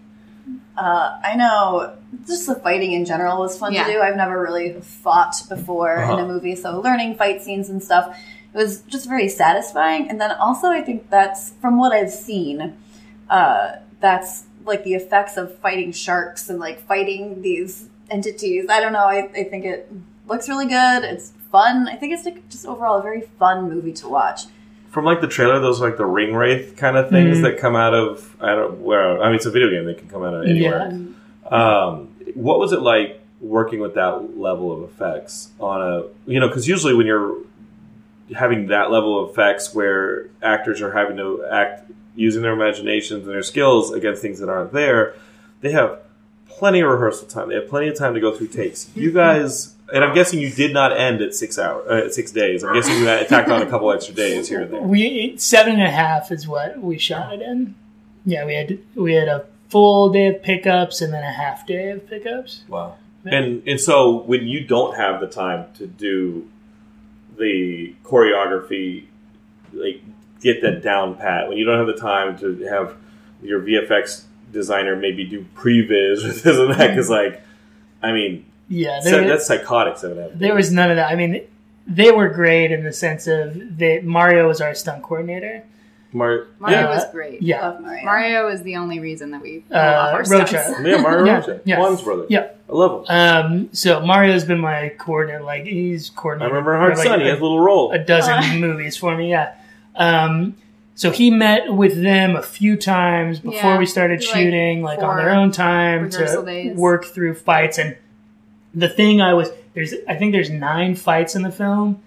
Uh, I know just the fighting in general was fun Yeah. to do. I've never really fought before in Uh-huh. a movie, so learning fight scenes and stuff it was just very satisfying. And then also, I think that's from what I've seen, uh, that's like the effects of fighting sharks and like fighting these entities. I don't know. I, I think it looks really good. It's fun. I think it's like just overall a very fun movie to watch. From like the trailer, those like the ring wraith kind of things Mhm. that come out of I don't where I mean it's a video game. They can come out of anywhere. Yeah. Um, what was it like working with that level of effects on a you know because usually when you're having that level of effects where actors are having to act using their imaginations and their skills against things that aren't there, they have plenty of rehearsal time. They have plenty of time to go through takes. You guys, and I'm guessing you did not end at six hours, uh, six days. I'm guessing you had tacked on a couple extra days here and there. We seven and a half is what we shot it in. Yeah, we had we had a full day of pickups and then a half day of pickups. Wow. And and so when you don't have the time to do the choreography, like get that down pat, when you don't have the time to have your VFX designer maybe do previs or this and that, because like, I mean, Yeah, so there, that's psychotic. Seven and a half. there was none of that. I mean, they were great in the sense of that Mario was our stunt coordinator. Mar- Mario yeah, was great. Yeah, Love Mario. Mario is the only reason that we pull Uh, off our Rocha. yeah, Mario Yeah, Rocha, yeah. Juan's brother. yeah. I love him. Um, so Mario's been my coordinator. Like he's I remember Hard like, Sun. He a- has a little role. a dozen movies for me. Yeah. Um, so he met with them a few times before Yeah, we started like shooting, like on their own time to days. work through fights. And the thing I was there's, I think there's nine fights in the film,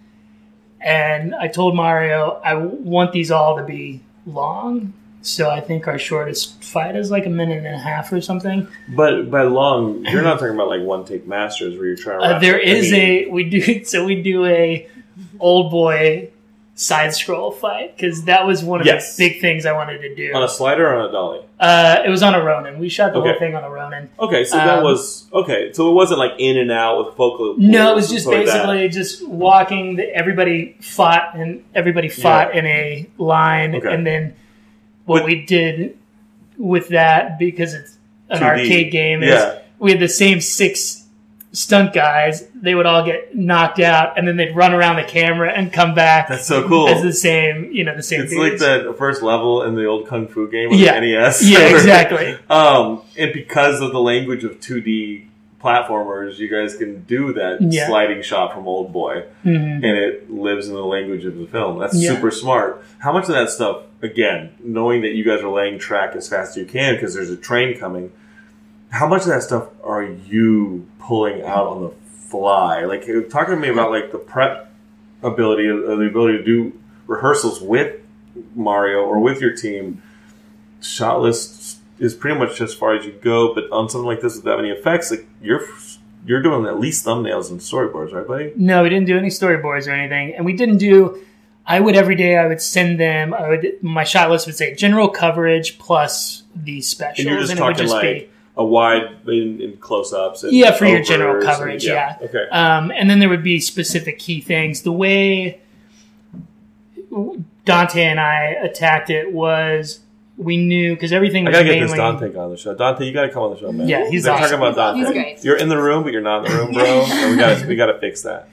and I told Mario I want these all to be long. So I think our shortest fight is like a minute and a half or something. But by long, you're not talking about like one take masters where you're trying to. Uh, there is a we do so we do a Oldboy side scroll fight because that was one of Yes. the big things I wanted to do. on a slider or on a dolly. uh, it was on a Ronin. We shot the Okay. whole thing on a Ronin. Okay, so that Um, was okay. So it wasn't like in and out with focal. No, it was just like that. basically just walking. The, everybody fought and everybody fought in a line, Okay. and then what But- we did with that because it's an 2D. arcade game is Yeah. we had the same six stunt guys. They would all get knocked out, and then they'd run around the camera and come back. That's so cool. As the same, you know, the same. It's like the first level in the old Kung Fu game on Yeah. the NES. Yeah, exactly. um, and because of the language of 2D platformers, you guys can do that Yeah. sliding shot from Oldboy, Mhm. and it lives in the language of the film. That's Yeah. super smart. How much of that stuff, again, knowing that you guys are laying track as fast as you can because there's a train coming, how much of that stuff are you pulling out on the fly? Like, talk to me about like the prep ability, uh, the ability to do rehearsals with Mario or with your team. Shot list is pretty much as far as you go, but on something like this with that many effects, like you're you're doing at least thumbnails and storyboards, right, buddy? No, we didn't do any storyboards or anything, and we didn't do. I would every day. I would send them. I would my shot list would say general coverage plus these specials, And you're just it would just like be a wide in, in close ups. Yeah, for your general coverage, yeah. Okay. Um, and then there would be specific key things. The way Dante and I attacked it was we knew because everything I was gotta get mainly this Dante guy on the show. Dante, you gotta come on the show, man. Yeah, he's They're awesome. talking about Dante. He's great. You're in the room, but you're not in the room, bro. and we gotta we gotta fix that.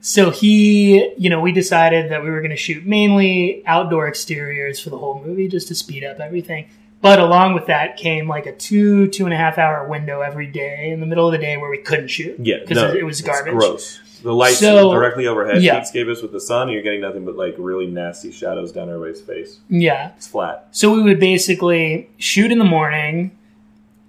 So he, you know, we decided that we were going to shoot mainly outdoor exteriors for the whole movie just to speed up everything. But along with that came like a two, two and a half hour window every day in the middle of the day where we couldn't shoot. Yeah, Because no, it, was garbage. gross. The lights So- directly overhead. yeah. Geekscape is with the sun, and you're getting nothing but like really nasty shadows down everybody's face. Yeah. It's flat. So we would basically shoot in the morning,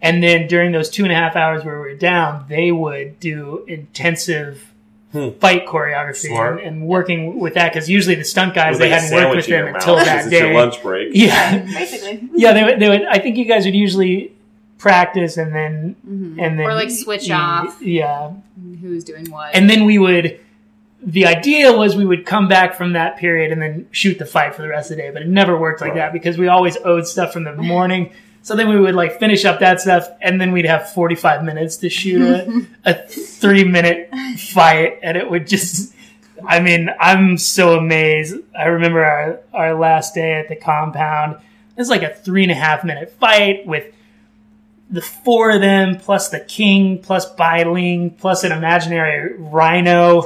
and then during those two and a half hours where we were down, they would do intensive Hmm. fight choreography and, and working with that because usually the stunt guys With, they hadn't worked with them your until mouth that 'cause day. Your lunch break. Yeah, Basically. yeah. They would, they would. I think you guys would usually practice and then mm-hmm. and then Or, like, switch y- off. Yeah, Who's doing what? and then we would. The idea was we would come back from that period and then shoot the fight for the rest of the day, but it never worked like that because we always owed stuff from the morning. So then we would like finish up that stuff, and then we'd have forty five minutes to shoot a, a three minute fight, and it would just. I mean, I'm so amazed. I remember our our last day at the compound. It's like a three and a half minute fight with the four of them, plus the king, plus Bai Ling, plus an imaginary rhino,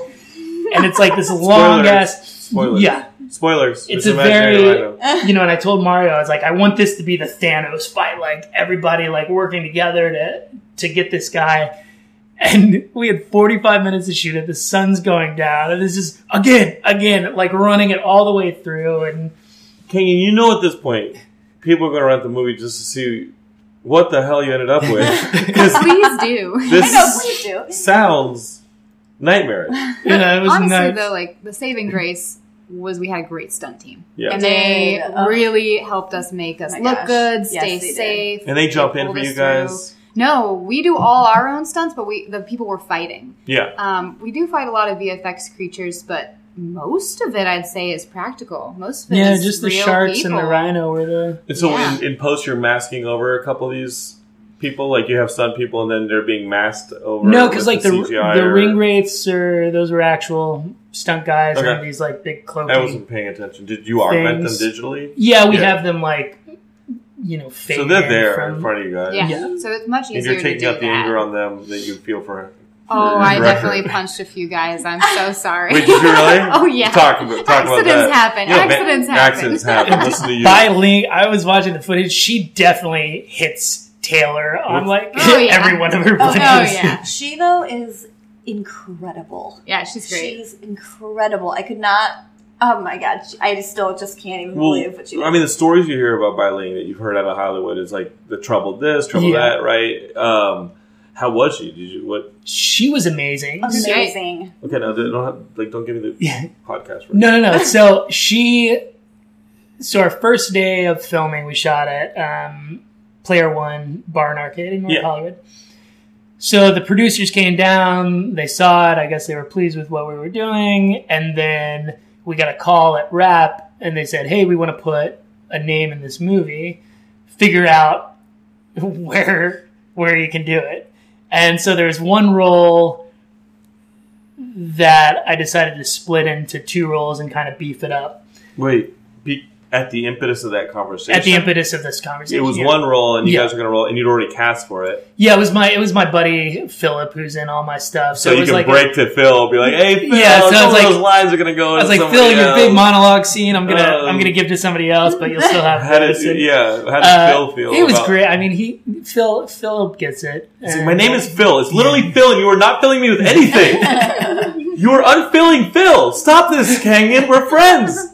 and it's like this long ass. Spoilers. Yeah, Spoilers. it's There's a very rhino. you know. And I told Mario, I was like, I want this to be the Thanos fight, like everybody like working together to to get this guy. And we had 45 minutes to shoot it. The sun's going down, and this is again, again, like running it all the way through. And Kenyon, you know at this point, people are going to rent the movie just to see what the hell you ended up with. Please do. this I know, please do. sounds nightmarish. you know, it was Honestly, nuts. though, like the saving grace was we had a great stunt team, Yeah. and they Did. Oh. really helped us make us my look gosh. good, Yes, stay did. safe. And they jump in for you guys. through. No, we do all our own stunts, but we the people we're fighting. Yeah. Um, we do fight a lot of VFX creatures, but most of it I'd say is practical. Most of it yeah, is just the real sharks and the rhino were the. And so Yeah. in, in post, you're masking over a couple of these people. Like you have stunt people, and then they're being masked over. No, because like the CGI the or- ring wraiths or those were actual stunt guys Okay. and these like big cloaky. I wasn't paying attention. Did you augment Things. them digitally? Yeah, we Yeah. have them like, you know, fake. So they're in there from- in front of you guys. Yeah. Yeah. so it's much And easier you're to taking do out the that. anger on them that you feel for. Oh, for I your definitely punched a few guys. I'm so sorry. Wait, did you really? oh yeah. Talk about talk about Accidents that. happen. Yeah, ma- Accidents happen. Accidents happen. Listen to you. Bai Ling, I was watching the footage. She definitely hits Taylor on like Oh, yeah. every one of her Oh. Oh yeah. She though is incredible. Yeah, she's great. She's incredible. I could not. Oh my god! she- I just still just can't even Well, believe what she did. I mean, the stories you hear about Bai Ling that you've heard out of Hollywood is like the trouble this, trouble Yeah. that, right? Um, how was she? Did you what? She was amazing. amazing. Okay, no, don't have, like don't give me the Yeah. podcast. Right? No, no, no. So she, so our first day of filming, we shot at um, Player One Bar and Arcade in North Yeah. Hollywood. So the producers came down, they saw it. I guess they were pleased with what we were doing, and then we got a call at wrap, and they said, "Hey, we want to put a name in this movie. Figure out where where you can do it." And so there's one role that I decided to split into two roles and kind of beef it up. Wait, be, at the impetus of that conversation. at the impetus of this conversation. It was yeah. one role, and you Yeah. guys were going to roll, and you'd already cast for it. Yeah, it was my it was my buddy Philip who's in all my stuff. So, So, it you can like break to Phil, be like, "Hey, Phil, Yeah, so some like- those lines are going to go." I was like, Phil, somebody your big monologue scene, I'm gonna Um, I'm gonna give to somebody else, but you'll still have How did. And, yeah? How did uh, Phil feel? He was about- great. I mean, he Phil Philip gets it. My name is Phil. It's literally Phil, and you are not filling me with anything. you are unfilling Phil. Stop this, Kangan. We're friends.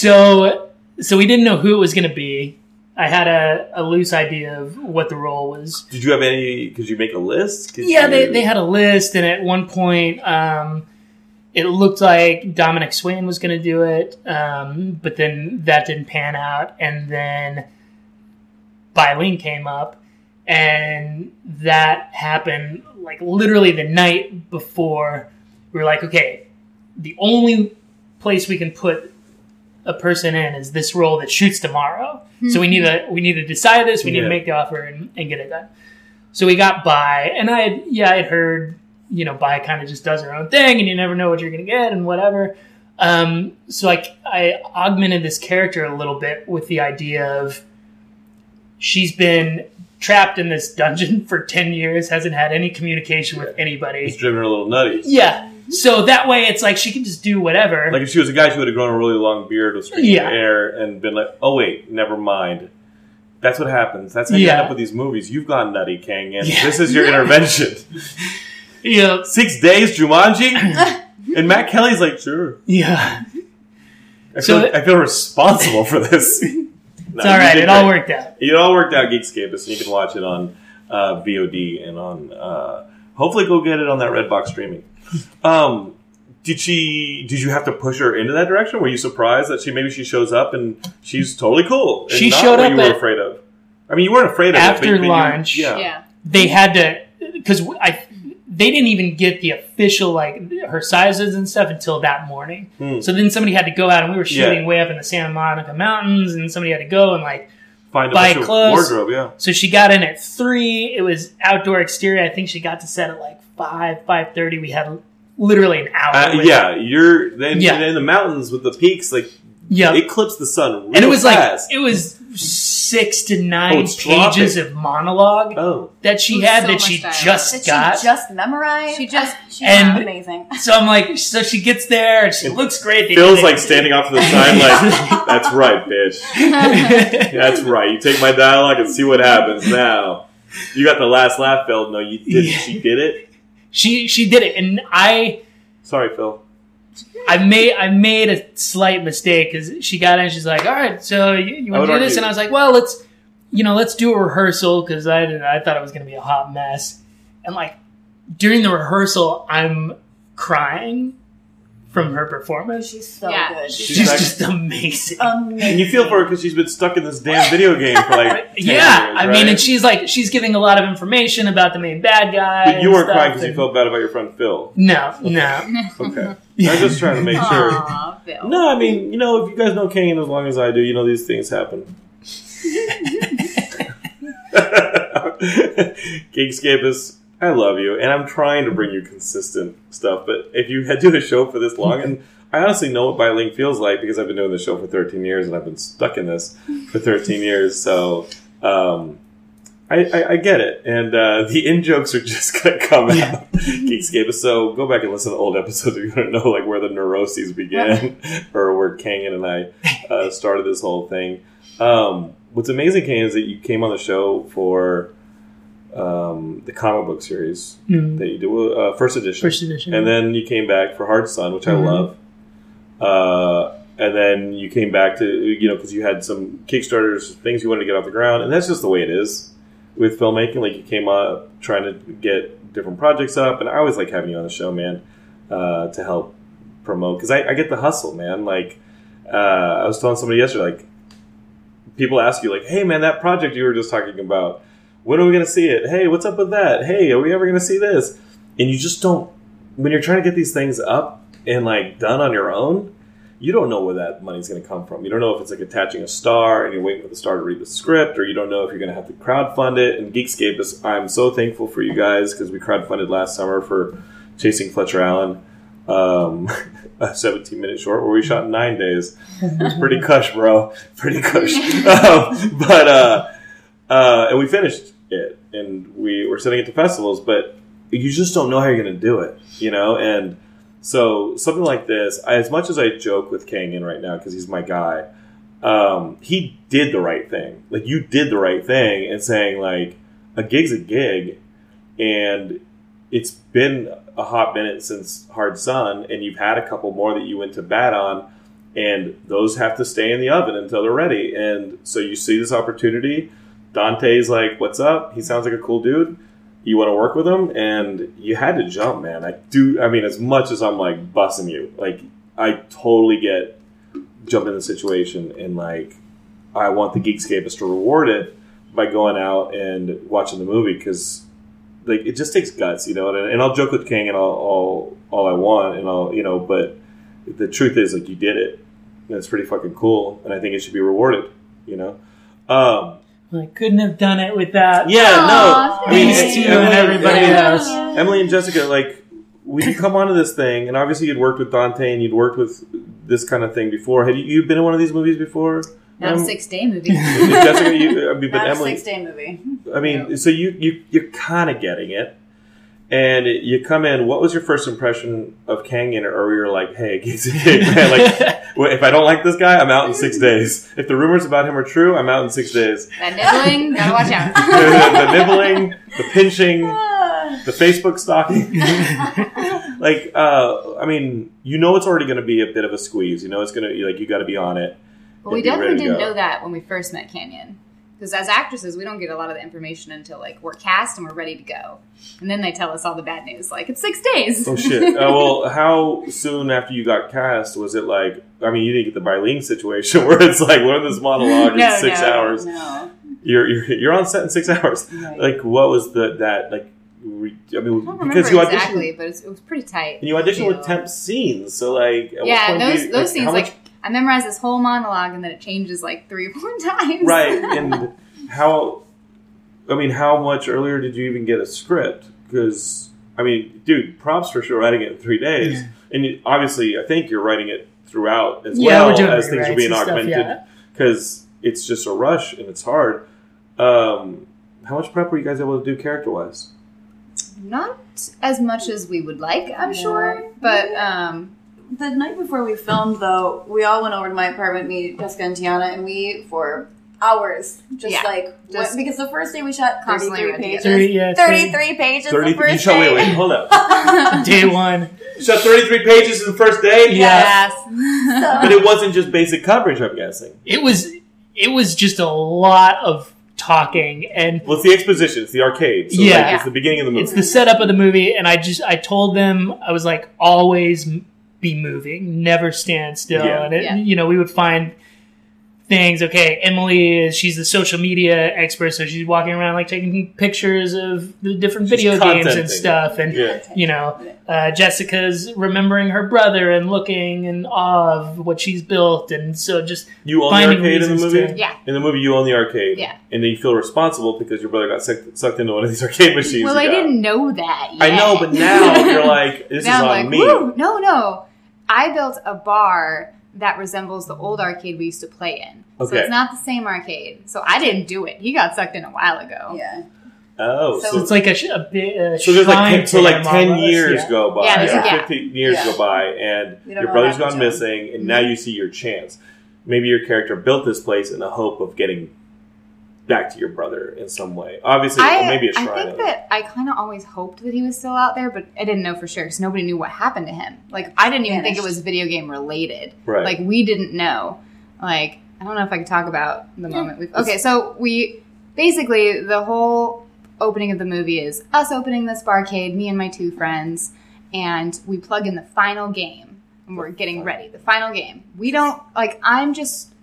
So, so we didn't know who it was going to be. I had a, a loose idea of what the role was. Did you have any? Could you make a list? Could Yeah, you- they, they had a list, and at one point, um, it looked like Dominique Swain was going to do it, um, but then that didn't pan out, and then Bai Ling came up, and that happened like literally the night before. We were like, okay, the only place we can put a person in is this role that shoots tomorrow. So we need to we need to decide this. We need Yeah. to make the offer and, and get it done. So we got Bai, and I had yeah I had heard you know Bai kind of just does her own thing, and you never know what you're gonna get and whatever. Um, so like I augmented this character a little bit with the idea of she's been trapped in this dungeon for 10 years hasn't had any communication with anybody. It's driven her a little nutty. yeah so that way it's like she can just do whatever Like if she was a guy, she would have grown a really long beard with straight Yeah. hair and been like, "Oh wait, never mind." That's what happens. That's how you end up with these movies. You've gone nutty, Kang, and Yeah. this is your intervention. yeah Six days, Jumanji, and Matt Kelly's like, "Sure." yeah I So feel, it- I feel responsible for this. it's all right it all worked out It all worked out, Geekscape, so you can watch it on uh, VOD and on. Uh, hopefully, go get it on that Redbox streaming. Um, did she? Did you have to push her into that direction? Were you surprised that she maybe she shows up and she's totally cool? and She not showed what up you were at- afraid of. I mean, you weren't afraid of it After but- but you- lunch. yeah. Yeah. they had to because I they didn't even get the official like her sizes and stuff until that morning. Hmm. So then somebody had to go out and we were shooting Yeah. way up in the Santa Monica mountains and somebody had to go and like Find a Buy clothes. wardrobe. Yeah. so she got in at three. It was outdoor exterior. I think she got to set at like five five thirty. We had literally an hour. Uh, with yeah, you're then Yeah. in the mountains with the peaks, like yeah. it clips the sun, real and it was fast. like it was six to Oh, nine it's pages dropping. of monologue oh, that she had so that she dialogue. just Did got. she just memorized. She just- she's And- amazing. So I'm like, so she gets there and she looks great. They Phil's like standing off to the side, like that's right, bitch. That's right. You take my dialogue and see what happens now. You got the last laugh, Phil. No, you did. Yeah. She did it. She she did it, and I Sorry, Phil. I made I made a slight mistake because she got in. She's like, all right, so you, you want to do this? argue- And I was like, well, let's you know let's do a rehearsal because I didn't, I thought it was going to be a hot mess, and like during the rehearsal, I'm crying from her performance. She's so Yeah. good. She's She's like- just amazing. amazing. And you feel for her because she's been stuck in this damn video game for like 10 yeah, years, I mean, right? and she's like, she's giving a lot of information about the main bad guy. But you and weren't stuff, crying because you and- felt bad about your friend Phil. No, no. Okay, I'm just trying to make sure. Aw, Phil. No, I mean, you know, if you guys know Kane as long as I do, you know these things happen. Geekscapists, I love you, and I'm trying to bring you consistent stuff. But if you had to do a show for this long, and I honestly know what Bai Ling feels like because I've been doing the show for 13 years, and I've been stuck in this for 13 years. So um, I, I, I get it, and uh, the in jokes are just gonna come out. Geekscapists. So go back and listen to the old episodes if you want to know like where the neuroses began, or where Kangan and I uh, started this whole thing. Um, what's amazing, Kane, is that you came on the show for um, the comic book series Mm. that you do, uh, first edition, First edition. and then you came back for Hard Sun, which I Mhm. love. Uh, and then you came back to you know because you had some Kickstarters, things you wanted to get off the ground, and that's just the way it is with filmmaking. Like you came up trying to get different projects up, and I always like having you on the show, man, uh, to help promote because I, I get the hustle, man. Like uh, I was telling somebody yesterday, like people ask you, like, "Hey, man, that project you were just talking about, when are we going to see it? Hey, what's up with that? Hey, are we ever going to see this?" And you just don't when you're trying to get these things up and like done on your own. You don't know where that money's going to come from. You don't know if it's like attaching a star and you're waiting for the star to read the script, or you don't know if you're going to have to crowdfund it. And Geekscapists, I'm so thankful for you guys because we crowdfunded last summer for Chasing Fletcher Allen. Um, a 17 minute short where we shot in nine days. It was pretty cush, bro. Pretty cush. um, but uh, uh, and we finished it, and we were sending it to festivals, but you just don't know how you're going to do it, you know. And so something like this, I, as much as I joke with Kangan right now because he's my guy, um, he did the right thing. Like you did the right thing in saying like a gig's a gig, and it's been a hot minute since Hard Sun, and you've had a couple more that you went to bat on, and those have to stay in the oven until they're ready. And so you see this opportunity. Dante's like, "What's up?" He sounds like a cool dude. You want to work with him, and you had to jump, man. I do. I mean, as much as I'm like bussing you, like I totally get jump in the situation, and like I want the Geekscapists to reward it by going out and watching the movie because like it just takes guts, you know. And, and I'll joke with King and all, all all I want, and I'll you know, but the truth is like you did it, and it's pretty fucking cool, and I think it should be rewarded, you know. Um, I couldn't have done it without yeah, Aw, no, I mean, thanks. and everybody else. Emily and Jessica, like when you come onto this thing, and obviously you'd worked with Dante and you'd worked with this kind of thing before. Had you, you been in one of these movies before? Not a um, six day movie. Jessica, you, I mean, but Not a six day movie. I mean, so you you you're kind of getting it, and you come in. What was your first impression of Kangan, or were you're like, hey, he's a gig, man. Like, if I don't like this guy, I'm out in six days. If the rumors about him are true, I'm out in six days. that nibbling, gotta watch out. the, the nibbling, the pinching, the Facebook stalking. like, uh, I mean, you know, it's already going to be a bit of a squeeze. You know, it's going to like you got to be on it. But we and be ready definitely didn't go. know that when we first met Canyon. Because as actresses, we don't get a lot of the information until like we're cast and we're ready to go, and then they tell us all the bad news. Like it's six days. Oh shit! Uh, well, how soon after you got cast was it like? I mean, you didn't get the Bai Ling situation where it's like learn this monologue No, in six no, hours. No. You're, you're you're on set in six hours. Right. Like, what was the that like? Re, I mean, I because you auditioned exactly, but it was pretty tight. and you auditioned with Feel. temp scenes. So like, Yeah, those you- those scenes how like I memorized this whole monologue and then it changes like three or four times. right and how i mean how much earlier did you even get a script? Because i mean dude props for sure writing it in three days. And you, obviously i think you're writing it throughout as Yeah, well we're doing as things are being and stuff, augmented yeah. because it's just a rush and it's hard. Um, how much prep were you guys able to do character wise Not as much as we would like, I'm sure, but um, The night before we filmed, though, we all went over to my apartment, me, Jessica, and Tiana, and we for hours just Yeah, like just went, because the first day we shot constantly 33 pages. together. Thirty- yeah, 33 pages 30 the first you shot, day. wait wait hold up Day one. you shot 33 pages in the first day Yeah. yes. but it wasn't just basic coverage i'm guessing It was it was just a lot of talking and well it's the exposition it's the arcade so Yeah. like, it's the beginning of the movie it's the setup of the movie and I just I told them I was like always m- be moving, never stand still. Yeah. And it, Yeah. you know, we would find things. Okay, Emily is she's the social media expert, so she's walking around like taking pictures of the different She's video games and stuff. And Yeah. you know, uh, Jessica's remembering her brother and looking in awe of what she's built, and so just You own the arcade in the movie? to- Yeah. In the movie, you own the arcade. Yeah. And then you feel responsible because your brother got sucked, sucked into one of these arcade machines. well, I got. didn't know that. Yet. I know, but now you're like, this now is I'm on like, me. Woo! No, no. I built a bar that resembles the old arcade we used to play in. So it's not the same arcade. So I didn't do it. He got sucked in a while ago. Yeah. Oh, So so, So it's like a, sh- a bit. A so there's like ten, so like ten years yeah. go by, Yeah, there's a or gap. fifteen years Yeah. go by, and your brother's gone happened to him. missing, and now you see your chance. Maybe your character built this place in the hope of getting back to your brother in some way. Obviously, I, or maybe a I shrine. think that I kind of always hoped that he was still out there, but I didn't know for sure because nobody knew what happened to him. Like I didn't even think it was video game related. Right. Like we didn't know. Like I don't know if I could talk about the moment we. Okay, so we basically the whole opening of the movie is us opening this barcade, me and my two friends, and we plug in the final game, and we're getting ready. The final game. We don't like. I'm just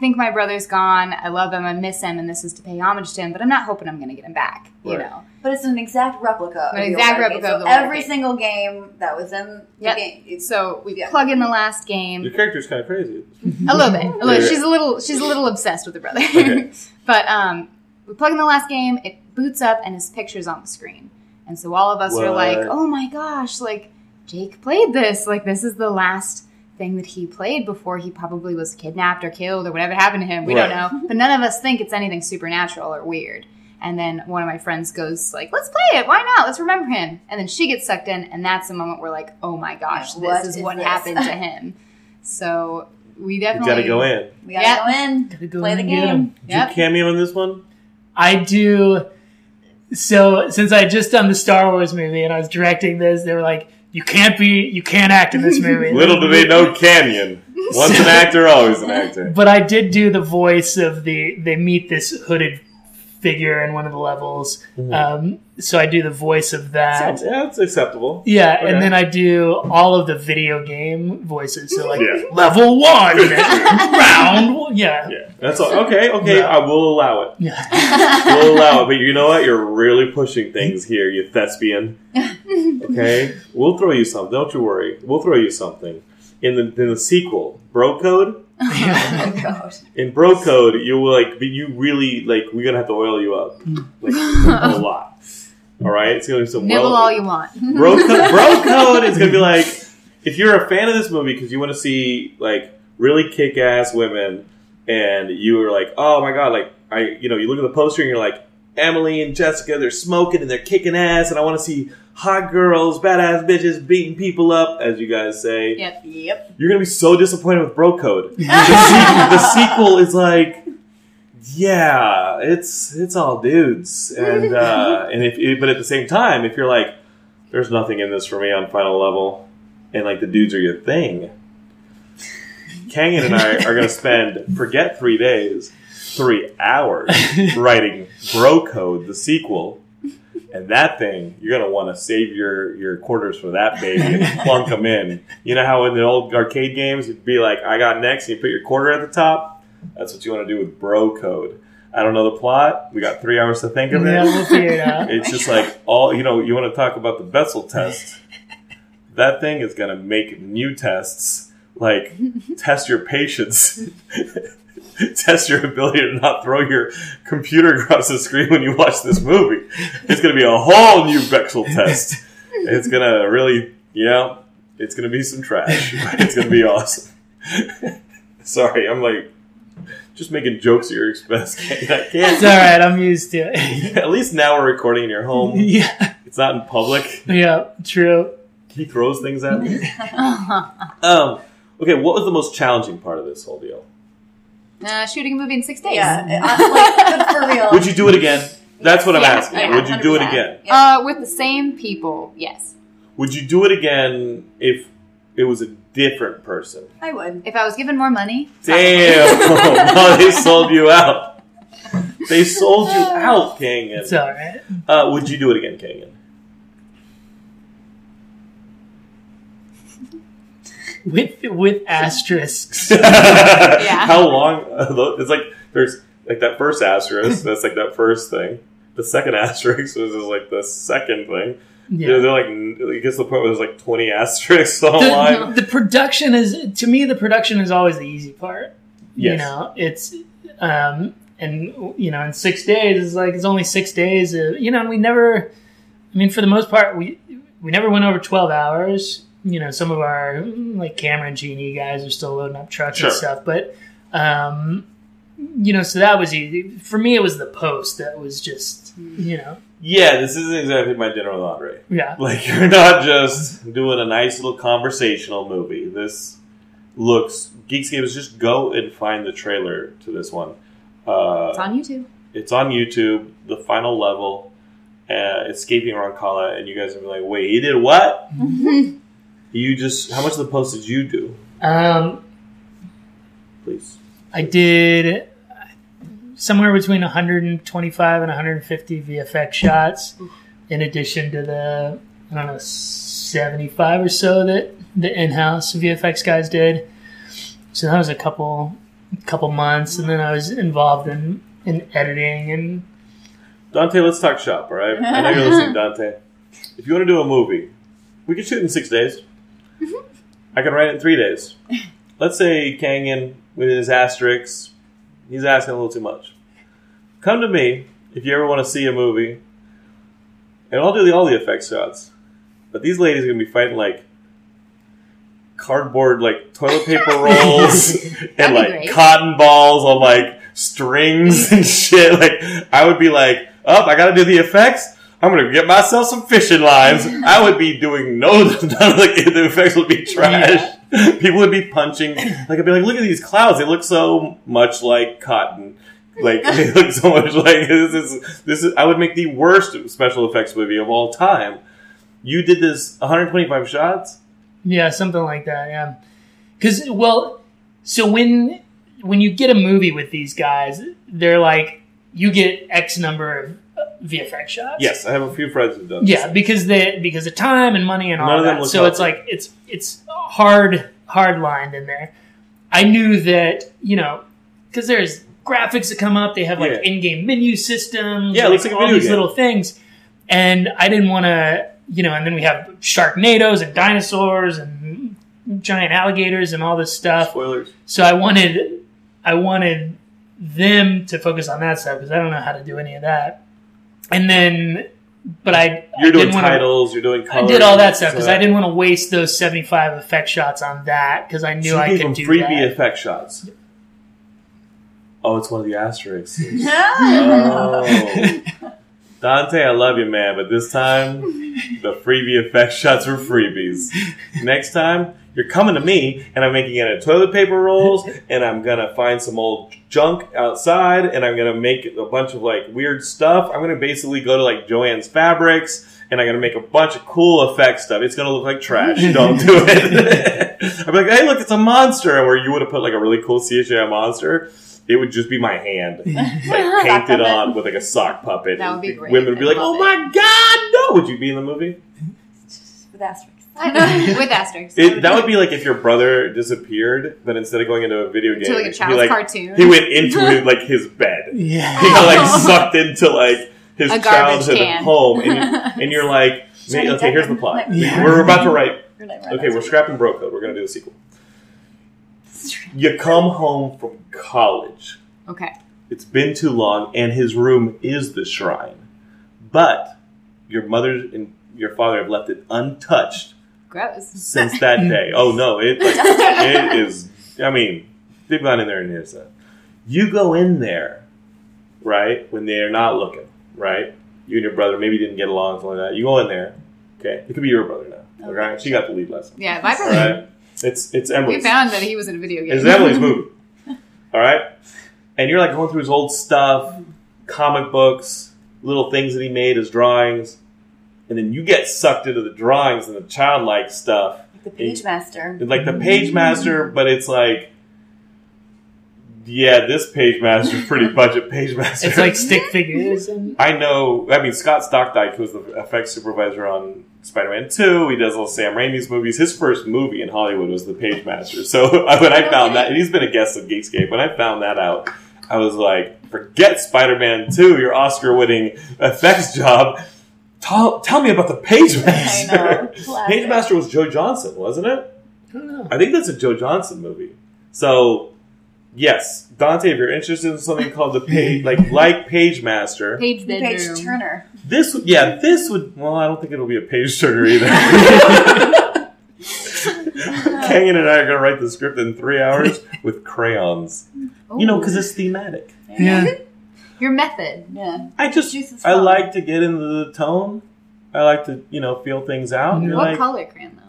think my brother's gone. I love him. I miss him, and this is to pay homage to him. But I'm not hoping I'm going to get him back. You know. But it's an exact replica. An of exact old arcade. replica So of the every arcade. single game that was in the Yep. game. It's, So we Yeah. plug in the last game. your character's kind of crazy. A little bit. A little, Yeah. she's a little. She's a little obsessed with her brother. Okay. but um, we plug in the last game. It boots up, and his picture's on the screen. And so all of us are like, "Oh my gosh!" Like Jake played this. Like, this is the last thing that he played before he probably was kidnapped or killed or whatever happened to him. We don't know. But none of us think it's anything supernatural or weird. And then one of my friends goes like, "Let's play it. Why not? Let's remember him." And then she gets sucked in, and that's the moment we're like, "Oh my gosh, What this is is what this? happened to him." So we definitely got to go in. We gotta Yeah. go in, Gotta go play in the and get 'em. game. Did you cameo in this one? I do. So since I had just done the Star Wars movie and I was directing this, they were like, "You can't be, you can't act in this movie." Little do they know Canyon. Once an actor, always an actor. But I did do the voice of the. They meet this hooded figure in one of the levels, um, so I do the voice of that. Sounds, yeah, it's acceptable. Yeah, Okay. and then I do all of the video game voices. So like Yeah. level one, round one. Yeah. Yeah, that's all. Okay, okay, Yeah. I will allow it. Yeah. We'll allow it. But you know what? You're really pushing things here, you thespian. Okay, we'll throw you something. Don't you worry. We'll throw you something. In the in the sequel, Bro Code. Oh god. In Bro Code, you will like be you really like we're gonna have to oil you up hmm. like a lot. All right, it's gonna be some nibble well- all you want. bro, co- bro code is gonna be like if you're a fan of this movie because you want to see like really kick-ass women and you are like oh my god like i you know you look at the poster and you're like emily and jessica they're smoking and they're kicking ass and i want to see hot girls badass bitches beating people up as you guys say Yep. Yep. you're gonna be so disappointed with bro code the, sequel, the sequel is like yeah it's it's all dudes and uh and if but at the same time if you're like there's nothing in this for me on final level and like the dudes are your thing kangen and i are gonna spend forget three days three hours writing bro code the sequel and that thing, you're gonna want to save your your quarters for that baby and plunk them in. You know how in the old arcade games you'd be like, "I got next," and you put your quarter at the top. That's what you want to do with Bro Code. I don't know the plot. We got three hours to think of Yeah, it. we'll figure it out. It's just like all you know. You want to talk about the Bechdel test? That thing is gonna make new tests, like test your patience. Test your ability to not throw your computer across the screen when you watch this movie. It's going to be a whole new Bechdel test. It's going to really, yeah, it's going to be some trash. It's going to be awesome. Sorry, I'm like just making jokes at your expense. I It's can't. all right. I'm used to it. At least now we're recording in your home. yeah. It's not in public. Yeah. True. He throws things at me. um, okay, what was the most challenging part of this whole deal? Uh, shooting a movie in six days. Yeah. uh, like, for real. Would you do it again? That's what I'm Yeah, asking. yeah, Would you do it again? Uh, with the same people, yes. Would you do it again if it was a different person? I would. If I was given more money, Damn! no, they sold you out. They sold you out, It's Kangan. all right. Uh, would you do it again, Kangan? With with asterisks. Yeah. How long? uh, It's like there's like that first asterisk. That's like that first thing. The second asterisk was is like the second thing. Yeah. Yeah. They're like it gets to the point where there's like 20 asterisks online. The, the production is to me the production is always the easy part. Yes. You know, it's um and you know in six days it's like it's only six days. Of, you know, and we never. I mean, for the most part, we we never went over twelve hours. You know, some of our like camera and genie guys are still loading up trucks Sure. and stuff, but um, you know, so that was easy for me. It was the post that was just you know, Yeah, this isn't exactly my dinner with Andre. yeah. Like you're not just doing a nice little conversational movie. This looks Geekscape just go and find the trailer to this one. Uh, it's on YouTube. it's on YouTube. The final level, uh, escaping Rancala, and you guys are like, "Wait, he did what?" you just how much of the post did you do, Um, please? I did somewhere between 125 and 150 VFX shots, in addition to the I don't know 75 or so that the in-house VFX guys did. So that was a couple couple months, and then I was involved in in editing and Dante, let's talk shop, all right? I know you're listening, Dante. If you want to do a movie, we could shoot in six days. I can write it in three days. Let's say Kangan, with his asterisks, he's asking a little too much. Come to me if you ever want to see a movie, and I'll do the, all the effects shots. But these ladies are going to be fighting like cardboard like toilet paper rolls and like great. cotton balls on like strings and shit. Like I would be like, "Oh, I got to do the effects." I'm gonna get myself some fishing lines. I would be doing no, none of the, the effects would be trash. People would be punching. Like I'd be like, look at these clouds. They look so much like cotton. Like they look so much like this is this is. I would make the worst special effects movie of all time. You did this 125 shots. Yeah, something like that. Yeah, because well, so when when you get a movie with these guys, they're like you get X number of VFX shots. Yes, I have a few friends who've done. Yeah, because the because of time and money and None all of them that. look So it's healthy. like it's it's hard hard lined in there. I knew that you know because there's graphics that come up. They have like Yeah. in-game menu systems. Yeah, it looks like a all video these game. little things, and I didn't want to you know. And then we have Sharknadoes and dinosaurs and giant alligators and all this stuff. Spoilers. So I wanted, I wanted them to focus on that stuff because I don't know how to do any of that. And then, but I You're I doing didn't wanna- titles. You're doing. I did all that stuff so because I didn't want to waste those seventy five effect shots on that because I knew So you I gave could them do freebie that. effect shots. Oh, it's one of the asterisks. Oh. Oh. Dante, I love you, man, but this time the freebie effect shots were freebies. Next time, you're coming to me, and I'm making it a toilet paper rolls, and I'm gonna find some old junk outside, and I'm gonna make a bunch of like weird stuff. I'm gonna basically go to like Jo-Ann's Fabrics, and I'm gonna make a bunch of cool effect stuff. It's gonna look like trash. Don't do it. I'm like, hey, look, it's a monster, and where you would have put like a really cool CGI monster. It would just be my hand, like painted on with like a sock puppet. That would be great. Women would be I like, "Oh my god, no!" Would you be in the movie? With asterisks. I know, with asterisks. It, that would be like if your brother disappeared, but instead of going into a video game, To, like, a he, like, cartoon. he went into his, like his bed. Yeah, He got like sucked into like his A childhood can. home, and, you- and you're like, okay, here's the plot. Yeah. We're about to write. You're like, right, Okay, we're that's scrapping Bro Code. We're gonna do a sequel. You come home from college. okay. It's been too long, and his room is the shrine. But your mother and your father have left it untouched Gross. since that day. Oh no, it like, it is. I mean, they've gone in there and here's that. You go in there, right when they are not looking, right? You and your brother maybe didn't get along, something like that. You go in there, okay? It could be your brother now. Okay, she got the lead lesson. Yeah, my brother. right, it's it's We found that he was in a video game. It's Emily's movie. All right, and you're like going through his old stuff, comic books, little things that he made as drawings, and then you get sucked into the drawings and the childlike stuff. The page master. It's like the Pagemaster, but it's like, yeah, this Pagemaster is pretty budget Pagemaster. it's like stick figures and I know. I mean, Scott Stokdyk, was the effects supervisor on Spider-Man Two, he does all Sam Raimi's movies. His first movie in Hollywood was The Pagemaster. So when I found that, and he's been a guest of Geekscape, when I found that out, I was like, forget Spider-Man Two, your Oscar-winning effects job. Tell, tell me about the Pagemaster. Pagemaster was Joe Johnston, wasn't it? I don't know. I think that's a Joe Johnston movie. So, yes, Dante, if you're interested in something called the page, like like Pagemaster, Page bedroom. page turner. this would yeah, this would. Well, I don't think it'll be a page turner either. Canyon and I are going to write the script in three hours with crayons. You know, because it's thematic. Yeah, Your method. Yeah. I just Juice is I fun. like to get into the tone. I like to you know feel things out. You're What like, color crayon though?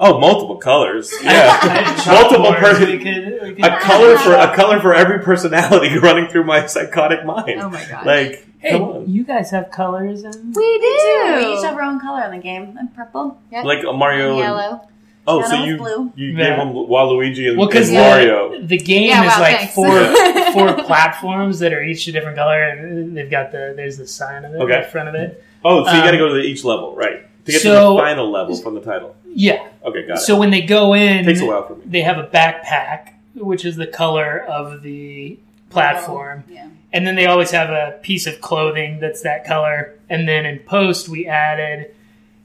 Oh, multiple colors. Yeah, multiple person. we could- we could- a color for a color for every personality running through my psychotic mind. Oh my gosh. Like, Hey, come on. you guys have colors and We do. We each have our own color in the game. I'm purple. Yep. like a Mario. and- Yellow. oh, Yeah, so you blue. you Yeah. gave them Waluigi and, well, because and the, Mario. the game Yeah, is wow, like thanks. four four platforms that are each a different color, and they've got the there's the sign of it Okay. in front of it. Oh, so you got to um, go to the, each level, right? To get to the final level from the title. Yeah. Okay, got it. So when they go in, it. Takes a while for me. they have a backpack, which is the color of the platform. Yeah. And then they always have a piece of clothing that's that color. And then in post, we added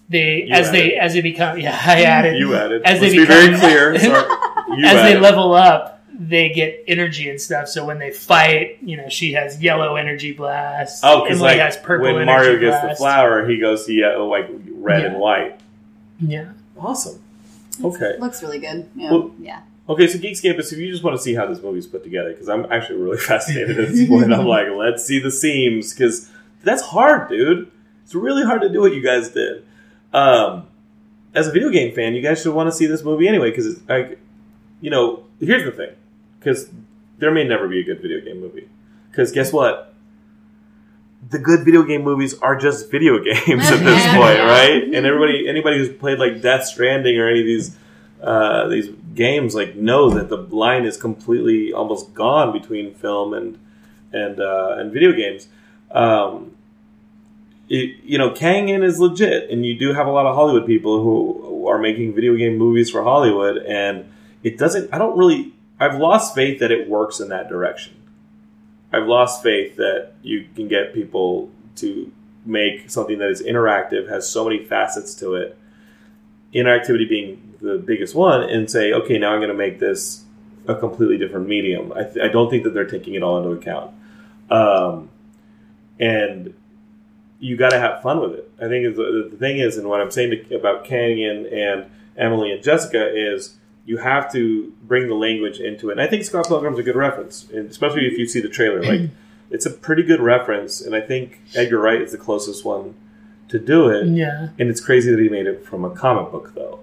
they You as added. they as they become yeah I added You added. as Let's they be very clear. Sorry. You as they level up. They get energy and stuff. So when they fight, you know, she has yellow energy blast. Oh, because like has purple when energy Mario gets the flower, he goes to yeah, like red Yeah. and white. Yeah. Awesome. Okay. Looks really good. Yeah. Well, Yeah. Okay, so Geekscapists, if you just want to see how this movie's put together, because I'm actually really fascinated at this point. I'm like, let's see the seams, because that's hard, dude. It's really hard to do what you guys did. Um, as a video game fan, you guys should want to see this movie anyway, because it's like, you know, here's the thing, because there may never be a good video game movie. Because guess what? The good video game movies are just video games at this point, right? And everybody, anybody who's played like Death Stranding or any of these uh, these games like know that the line is completely almost gone between film and and uh, and video games. Um, it, you know, Kangin is legit, and you do have a lot of Hollywood people who, who are making video game movies for Hollywood, and it doesn't. I don't really. I've lost faith that it works in that direction. I've lost faith that you can get people to make something that is interactive, has so many facets to it. Interactivity being the biggest one, and say, okay, now I'm going to make this a completely different medium. I, th- I don't think that they're taking it all into account. Um, and you got to have fun with it. I think the, the thing is, and what I'm saying to, about Canyon and Emily and Jessica is you have to bring the language into it. And I think Scott Pilgrim's a good reference, especially if you see the trailer. Like, it's a pretty good reference, and I think Edgar Wright is the closest one to do it. Yeah. And it's crazy that he made it from a comic book, though,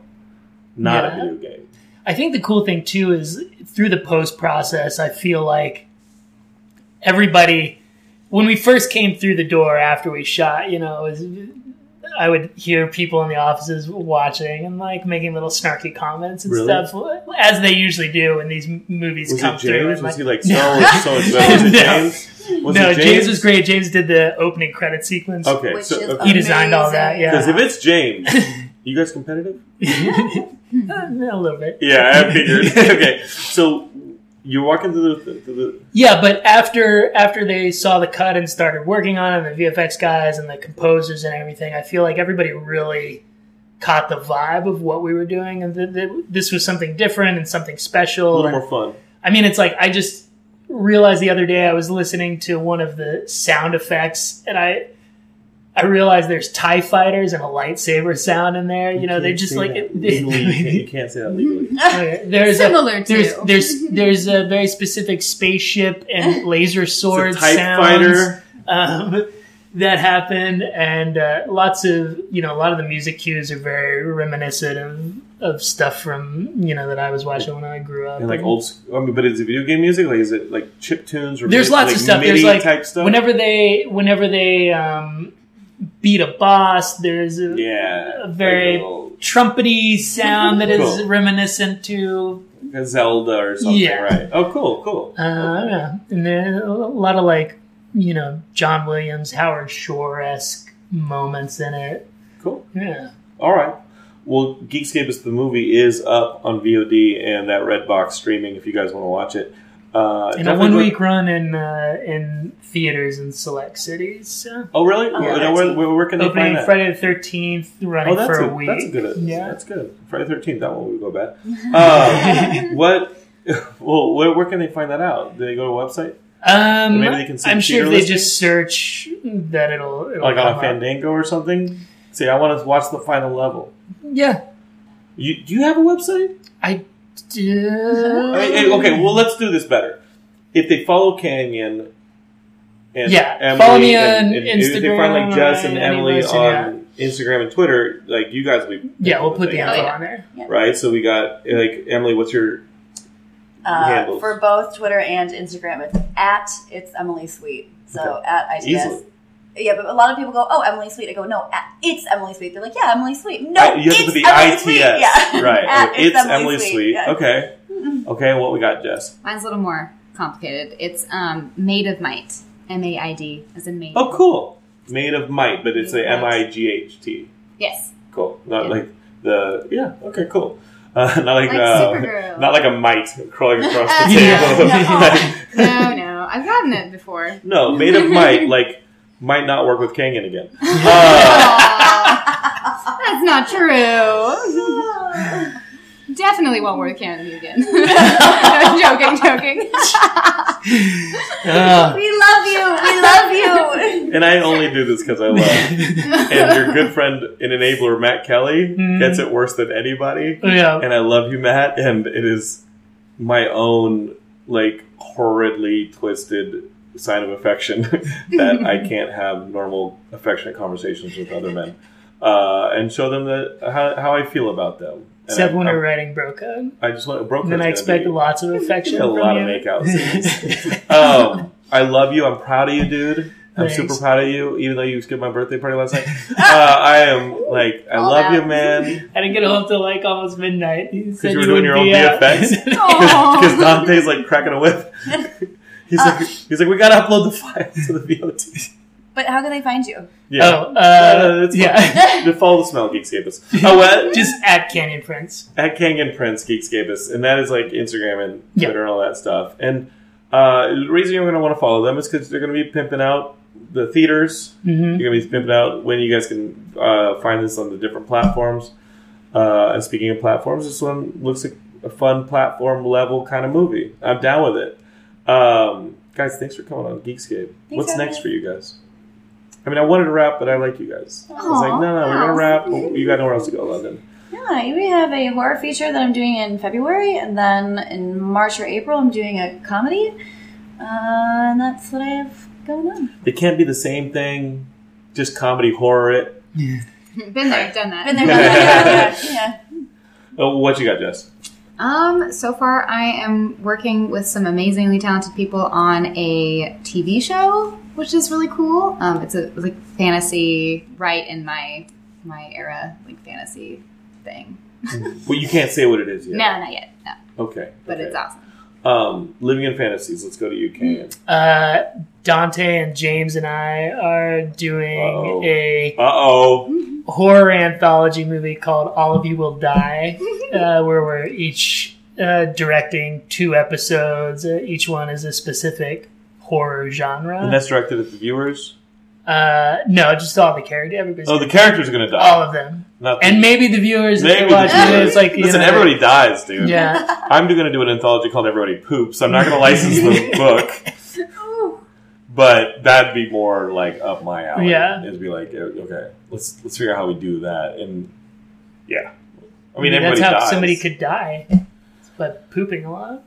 not Yeah. a video game. I think the cool thing too is through the post process, I feel like everybody, when we first came through the door after we shot, you know, it was, I would hear people in the offices watching and like making little snarky comments and Really? stuff, as they usually do when these movies Was come it through. James? and, Was he like- like so so? Was it No. James? Was no, it James? was great. James did the opening credit sequence. Okay, Which so is okay. He designed all that, yeah. Because if it's James, you guys competitive? a little bit. Yeah, I figured. okay, so you're walking through the, through the Yeah, but after after they saw the cut and started working on it, and the VFX guys and the composers and everything, I feel like everybody really caught the vibe of what we were doing, and that that this was something different and something special. a little And- more fun. I mean, it's like I just realized the other day I was listening to one of the sound effects, and I I realize there's Tie fighters and a lightsaber sound in there. You know, they can't just like that it, legally. You can't, say that legally. Okay, there's Similar a, to. there's there's there's a very specific spaceship and laser sword It's a Type sounds fighter. um, that happened, and uh, lots of you know a lot of the music cues are very reminiscent of of stuff from you know that I was watching when I grew up. And like old, s- I mean, but is it video game music? Like, is it like chip tunes or There's mi- lots like of stuff. There's like type stuff? whenever they whenever they um, beat a boss, there's a, yeah, a very like a little trumpety sound that is Cool. reminiscent to a Zelda or something, Yeah. right? Oh, cool, cool. Uh, yeah, and then a lot of like, you know, John Williams, Howard Shore esque moments in it. Cool. Yeah. All right. Well, Geekscape is the movie is up on VOD and that Redbox streaming if you guys want to watch it. Uh, In a one week run in uh, in theaters in select cities. So. Oh, really? Oh, where, that's where, where, where can they Opening find that? Friday the thirteenth, running Oh, that's for a, a, week. that's a good. Yeah. That's good. Friday Thirteenth. That one would go bad. Uh, what? Well, where, where can they find that out? Do they go to a website, Um, Maybe they can see I'm sure if they listings? just search that it'll, it'll like on come a up. Fandango or something? Say, I want to watch the final level. Yeah, You, do you have a website? I do. I mean, okay, well, let's do this better. If they follow Canyon and Yeah, Emily, follow me and, on and if they find like Instagram Jess and Emily listen, on Instagram and Twitter, like you guys will be yeah, we'll put the thing, info Oh, yeah. on there. right. So we got like Emily. What's your Uh, handles. for both Twitter and Instagram, it's at it's Emily Sweet. So Okay. at ITS. Easily. Yeah, but a lot of people go, "Oh, Emily Sweet." I go, "No, at, it's Emily Sweet." They're like, "Yeah, Emily Sweet." No, I- you have to it's put the Emily ITS, Sweet. Yeah, right? At it's Emily Sweet. Yeah. Okay, okay. What we got, Jess? Mine's a little more complicated. It's um, Made of Might. M A I D as in made. Oh, cool. Made of might, but it's a Made of M I G H T. Yes. Cool. Not Yeah. like the yeah. Okay, cool. Uh, not like, Like uh, not like a mite crawling across the table. no. No, no. I've gotten it before. no, made of might like might not work with Kangen again. Uh, that's not true. Definitely won't work Canada again. joking, joking. Uh, We love you. We love you. and I only do this because I love. and your good friend and enabler Matt Kelly gets it worse than anybody. Yeah. And I love you, Matt. And it is my own like horridly twisted sign of affection that I can't have normal affectionate conversations with other men uh, and show them that how, how I feel about them. And Except I, when I, we're writing bro code. I just want broke. Then I expect lots of affection. a from lot you. of makeout scenes. um, I love you. I'm proud of you, dude. I'm Thanks. super proud of you, even though you skipped my birthday party last night. Uh, I am like, I All love that. you, man. I didn't get home till like almost midnight. You said you were doing your own be. VFX? Because Dante's like cracking a whip. He's like, he's like, we gotta upload the file to the VOD. But how can they find you? Yeah, Oh, uh, it's yeah. to follow the smell Geekscapists. Oh, what? Just at Canyon Prince. at Canyon Prince Geekscapists, and that is like Instagram and Yeah. Twitter and all that stuff. And uh, the reason you're going to want to follow them is because they're going to be pimping out the theaters. Mm-hmm. You're going to be pimping out when you guys can uh, find this on the different platforms. Uh, and speaking of platforms, this one looks like a fun platform level kind of movie. I'm down with it. Um, guys, thanks for coming on Geekscape. What's next having for you guys? I mean, I wanted to rap, but I like you guys. I was like, Aw, no, no, we're gonna rap. but You got nowhere else to go, London. Yeah, we have a horror feature that I'm doing in February, and then in March or April, I'm doing a comedy. Uh, and that's what I have going on. It can't be the same thing. Just comedy horror. It. Been there, done that. Been there, done that, yeah, yeah. Oh, what you got, Jess? Um, so far I am working with some amazingly talented people on a TV show, which is really cool. Um, it's a like fantasy, right in my my era, like fantasy thing. Well, you can't say what it is yet. No, not yet. No, Okay. but okay. it's awesome. Um, living in fantasies. Let's go to you. Uh, Dante and James and I are doing Uh-oh. a Uh oh. horror anthology movie called All of You Will Die, uh, where we're each uh, directing two episodes. Uh, each one is a specific horror genre. And that's directed at the viewers. uh, no, just all the characters. Everybody's Oh, the characters are gonna die. all of them, Not the- and maybe the viewers. Maybe they're it, it's like you Listen, know, everybody dies, dude. Yeah, I'm going to do an anthology called Everybody Poops. I'm not going to license the book, but that'd be more like up my alley. Yeah. it'd be like, okay, let's let's figure out how we do that, and yeah, I mean, that's everybody how dies. somebody could die, but pooping a lot.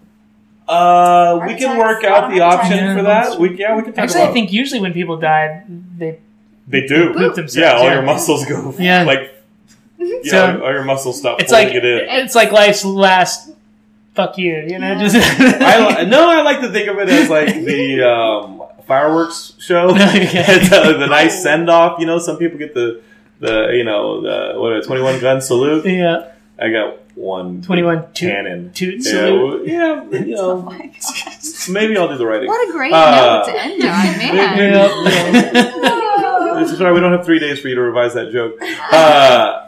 Uh, we can attacks, work out the option for that. We yeah, we can talk Actually, about. I think usually when people die, they they do. poop themselves. Yeah, all your muscles go. Yeah. like yeah, So, all your muscles stop It's pulling like it in. it's like life's last. Fuck you, you know. Just I li- no, I like to think of it as like the um, fireworks show. Okay. It's, uh, the nice send off. You know, some people get the the you know the what a twenty one gun salute. yeah, I got one 21 toot- cannon. toot yeah, salute. yeah, you Oh know, my god. maybe I'll do the writing. What a great Uh, note to end on, man. Yeah. It's sorry, we don't have three days for you to revise that joke. Uh,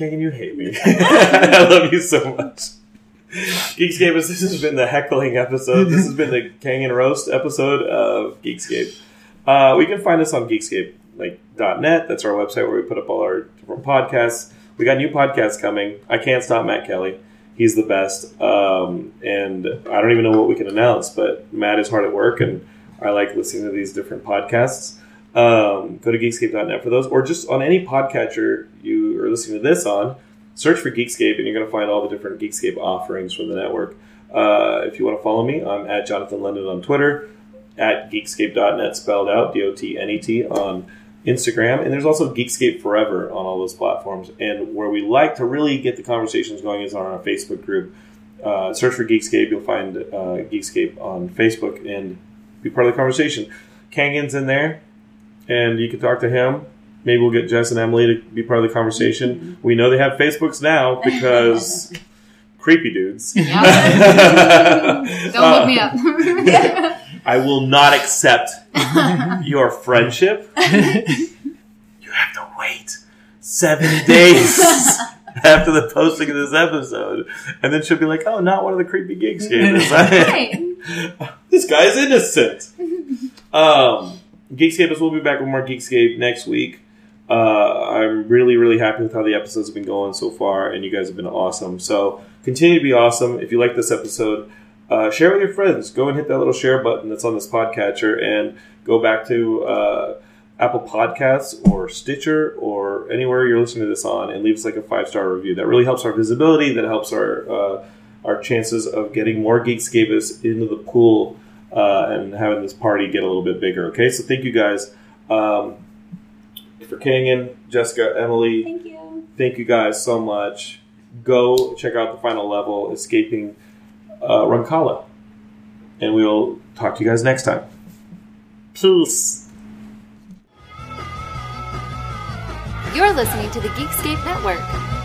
Kagan, you hate me. I love you so much. Geekscape, this has been the heckling episode. This has been the Kangan Roast episode of Geekscape. Uh, we can find us on Geekscape, like .net. That's our website where we put up all our different podcasts. We got new podcasts coming. I can't stop Matt Kelly. He's the best. Um, and I don't even know what we can announce, but Matt is hard at work, and I like listening to these different podcasts. Um, go to geekscape.net for those, or just on any podcatcher you are listening to this on, search for Geekscape, and you're going to find all the different Geekscape offerings from the network. Uh, if you want to follow me, I'm at Jonathan London on Twitter, at geekscape.net spelled out, D O T N E T, on Instagram. And there's also Geekscape Forever on all those platforms. And where we like to really get the conversations going is on our Facebook group. Uh, search for Geekscape, you'll find uh, Geekscape on Facebook and be part of the conversation. Kangan's in there, and you can talk to him. Maybe we'll get Jess and Emily to be part of the conversation. We know they have Facebooks now because creepy dudes. Don't Uh, look me up. I will not accept your friendship. you have to wait seven days after the posting of this episode. And then she'll be like, oh, not one of the creepy gigs. Right. this guy's innocent. Um, Geekscapists will be back with more Geekscape next week. Uh, I'm really, really happy with how the episodes have been going so far, and you guys have been awesome. So continue to be awesome. If you like this episode, uh, share with your friends. Go and hit that little share button that's on this podcatcher, and go back to uh, Apple Podcasts or Stitcher or anywhere you're listening to this on, and leave us like a five star review. That really helps our visibility. That helps our uh, our chances of getting more Geekscapists into the pool uh, and having this party get a little bit bigger. Okay, so thank you guys um, for Kangan, Jessica, Emily. Thank you. Thank you guys so much. Go check out the final level, escaping uh, Rancala, and we'll talk to you guys next time. Peace. You're listening to the Geekscape Network.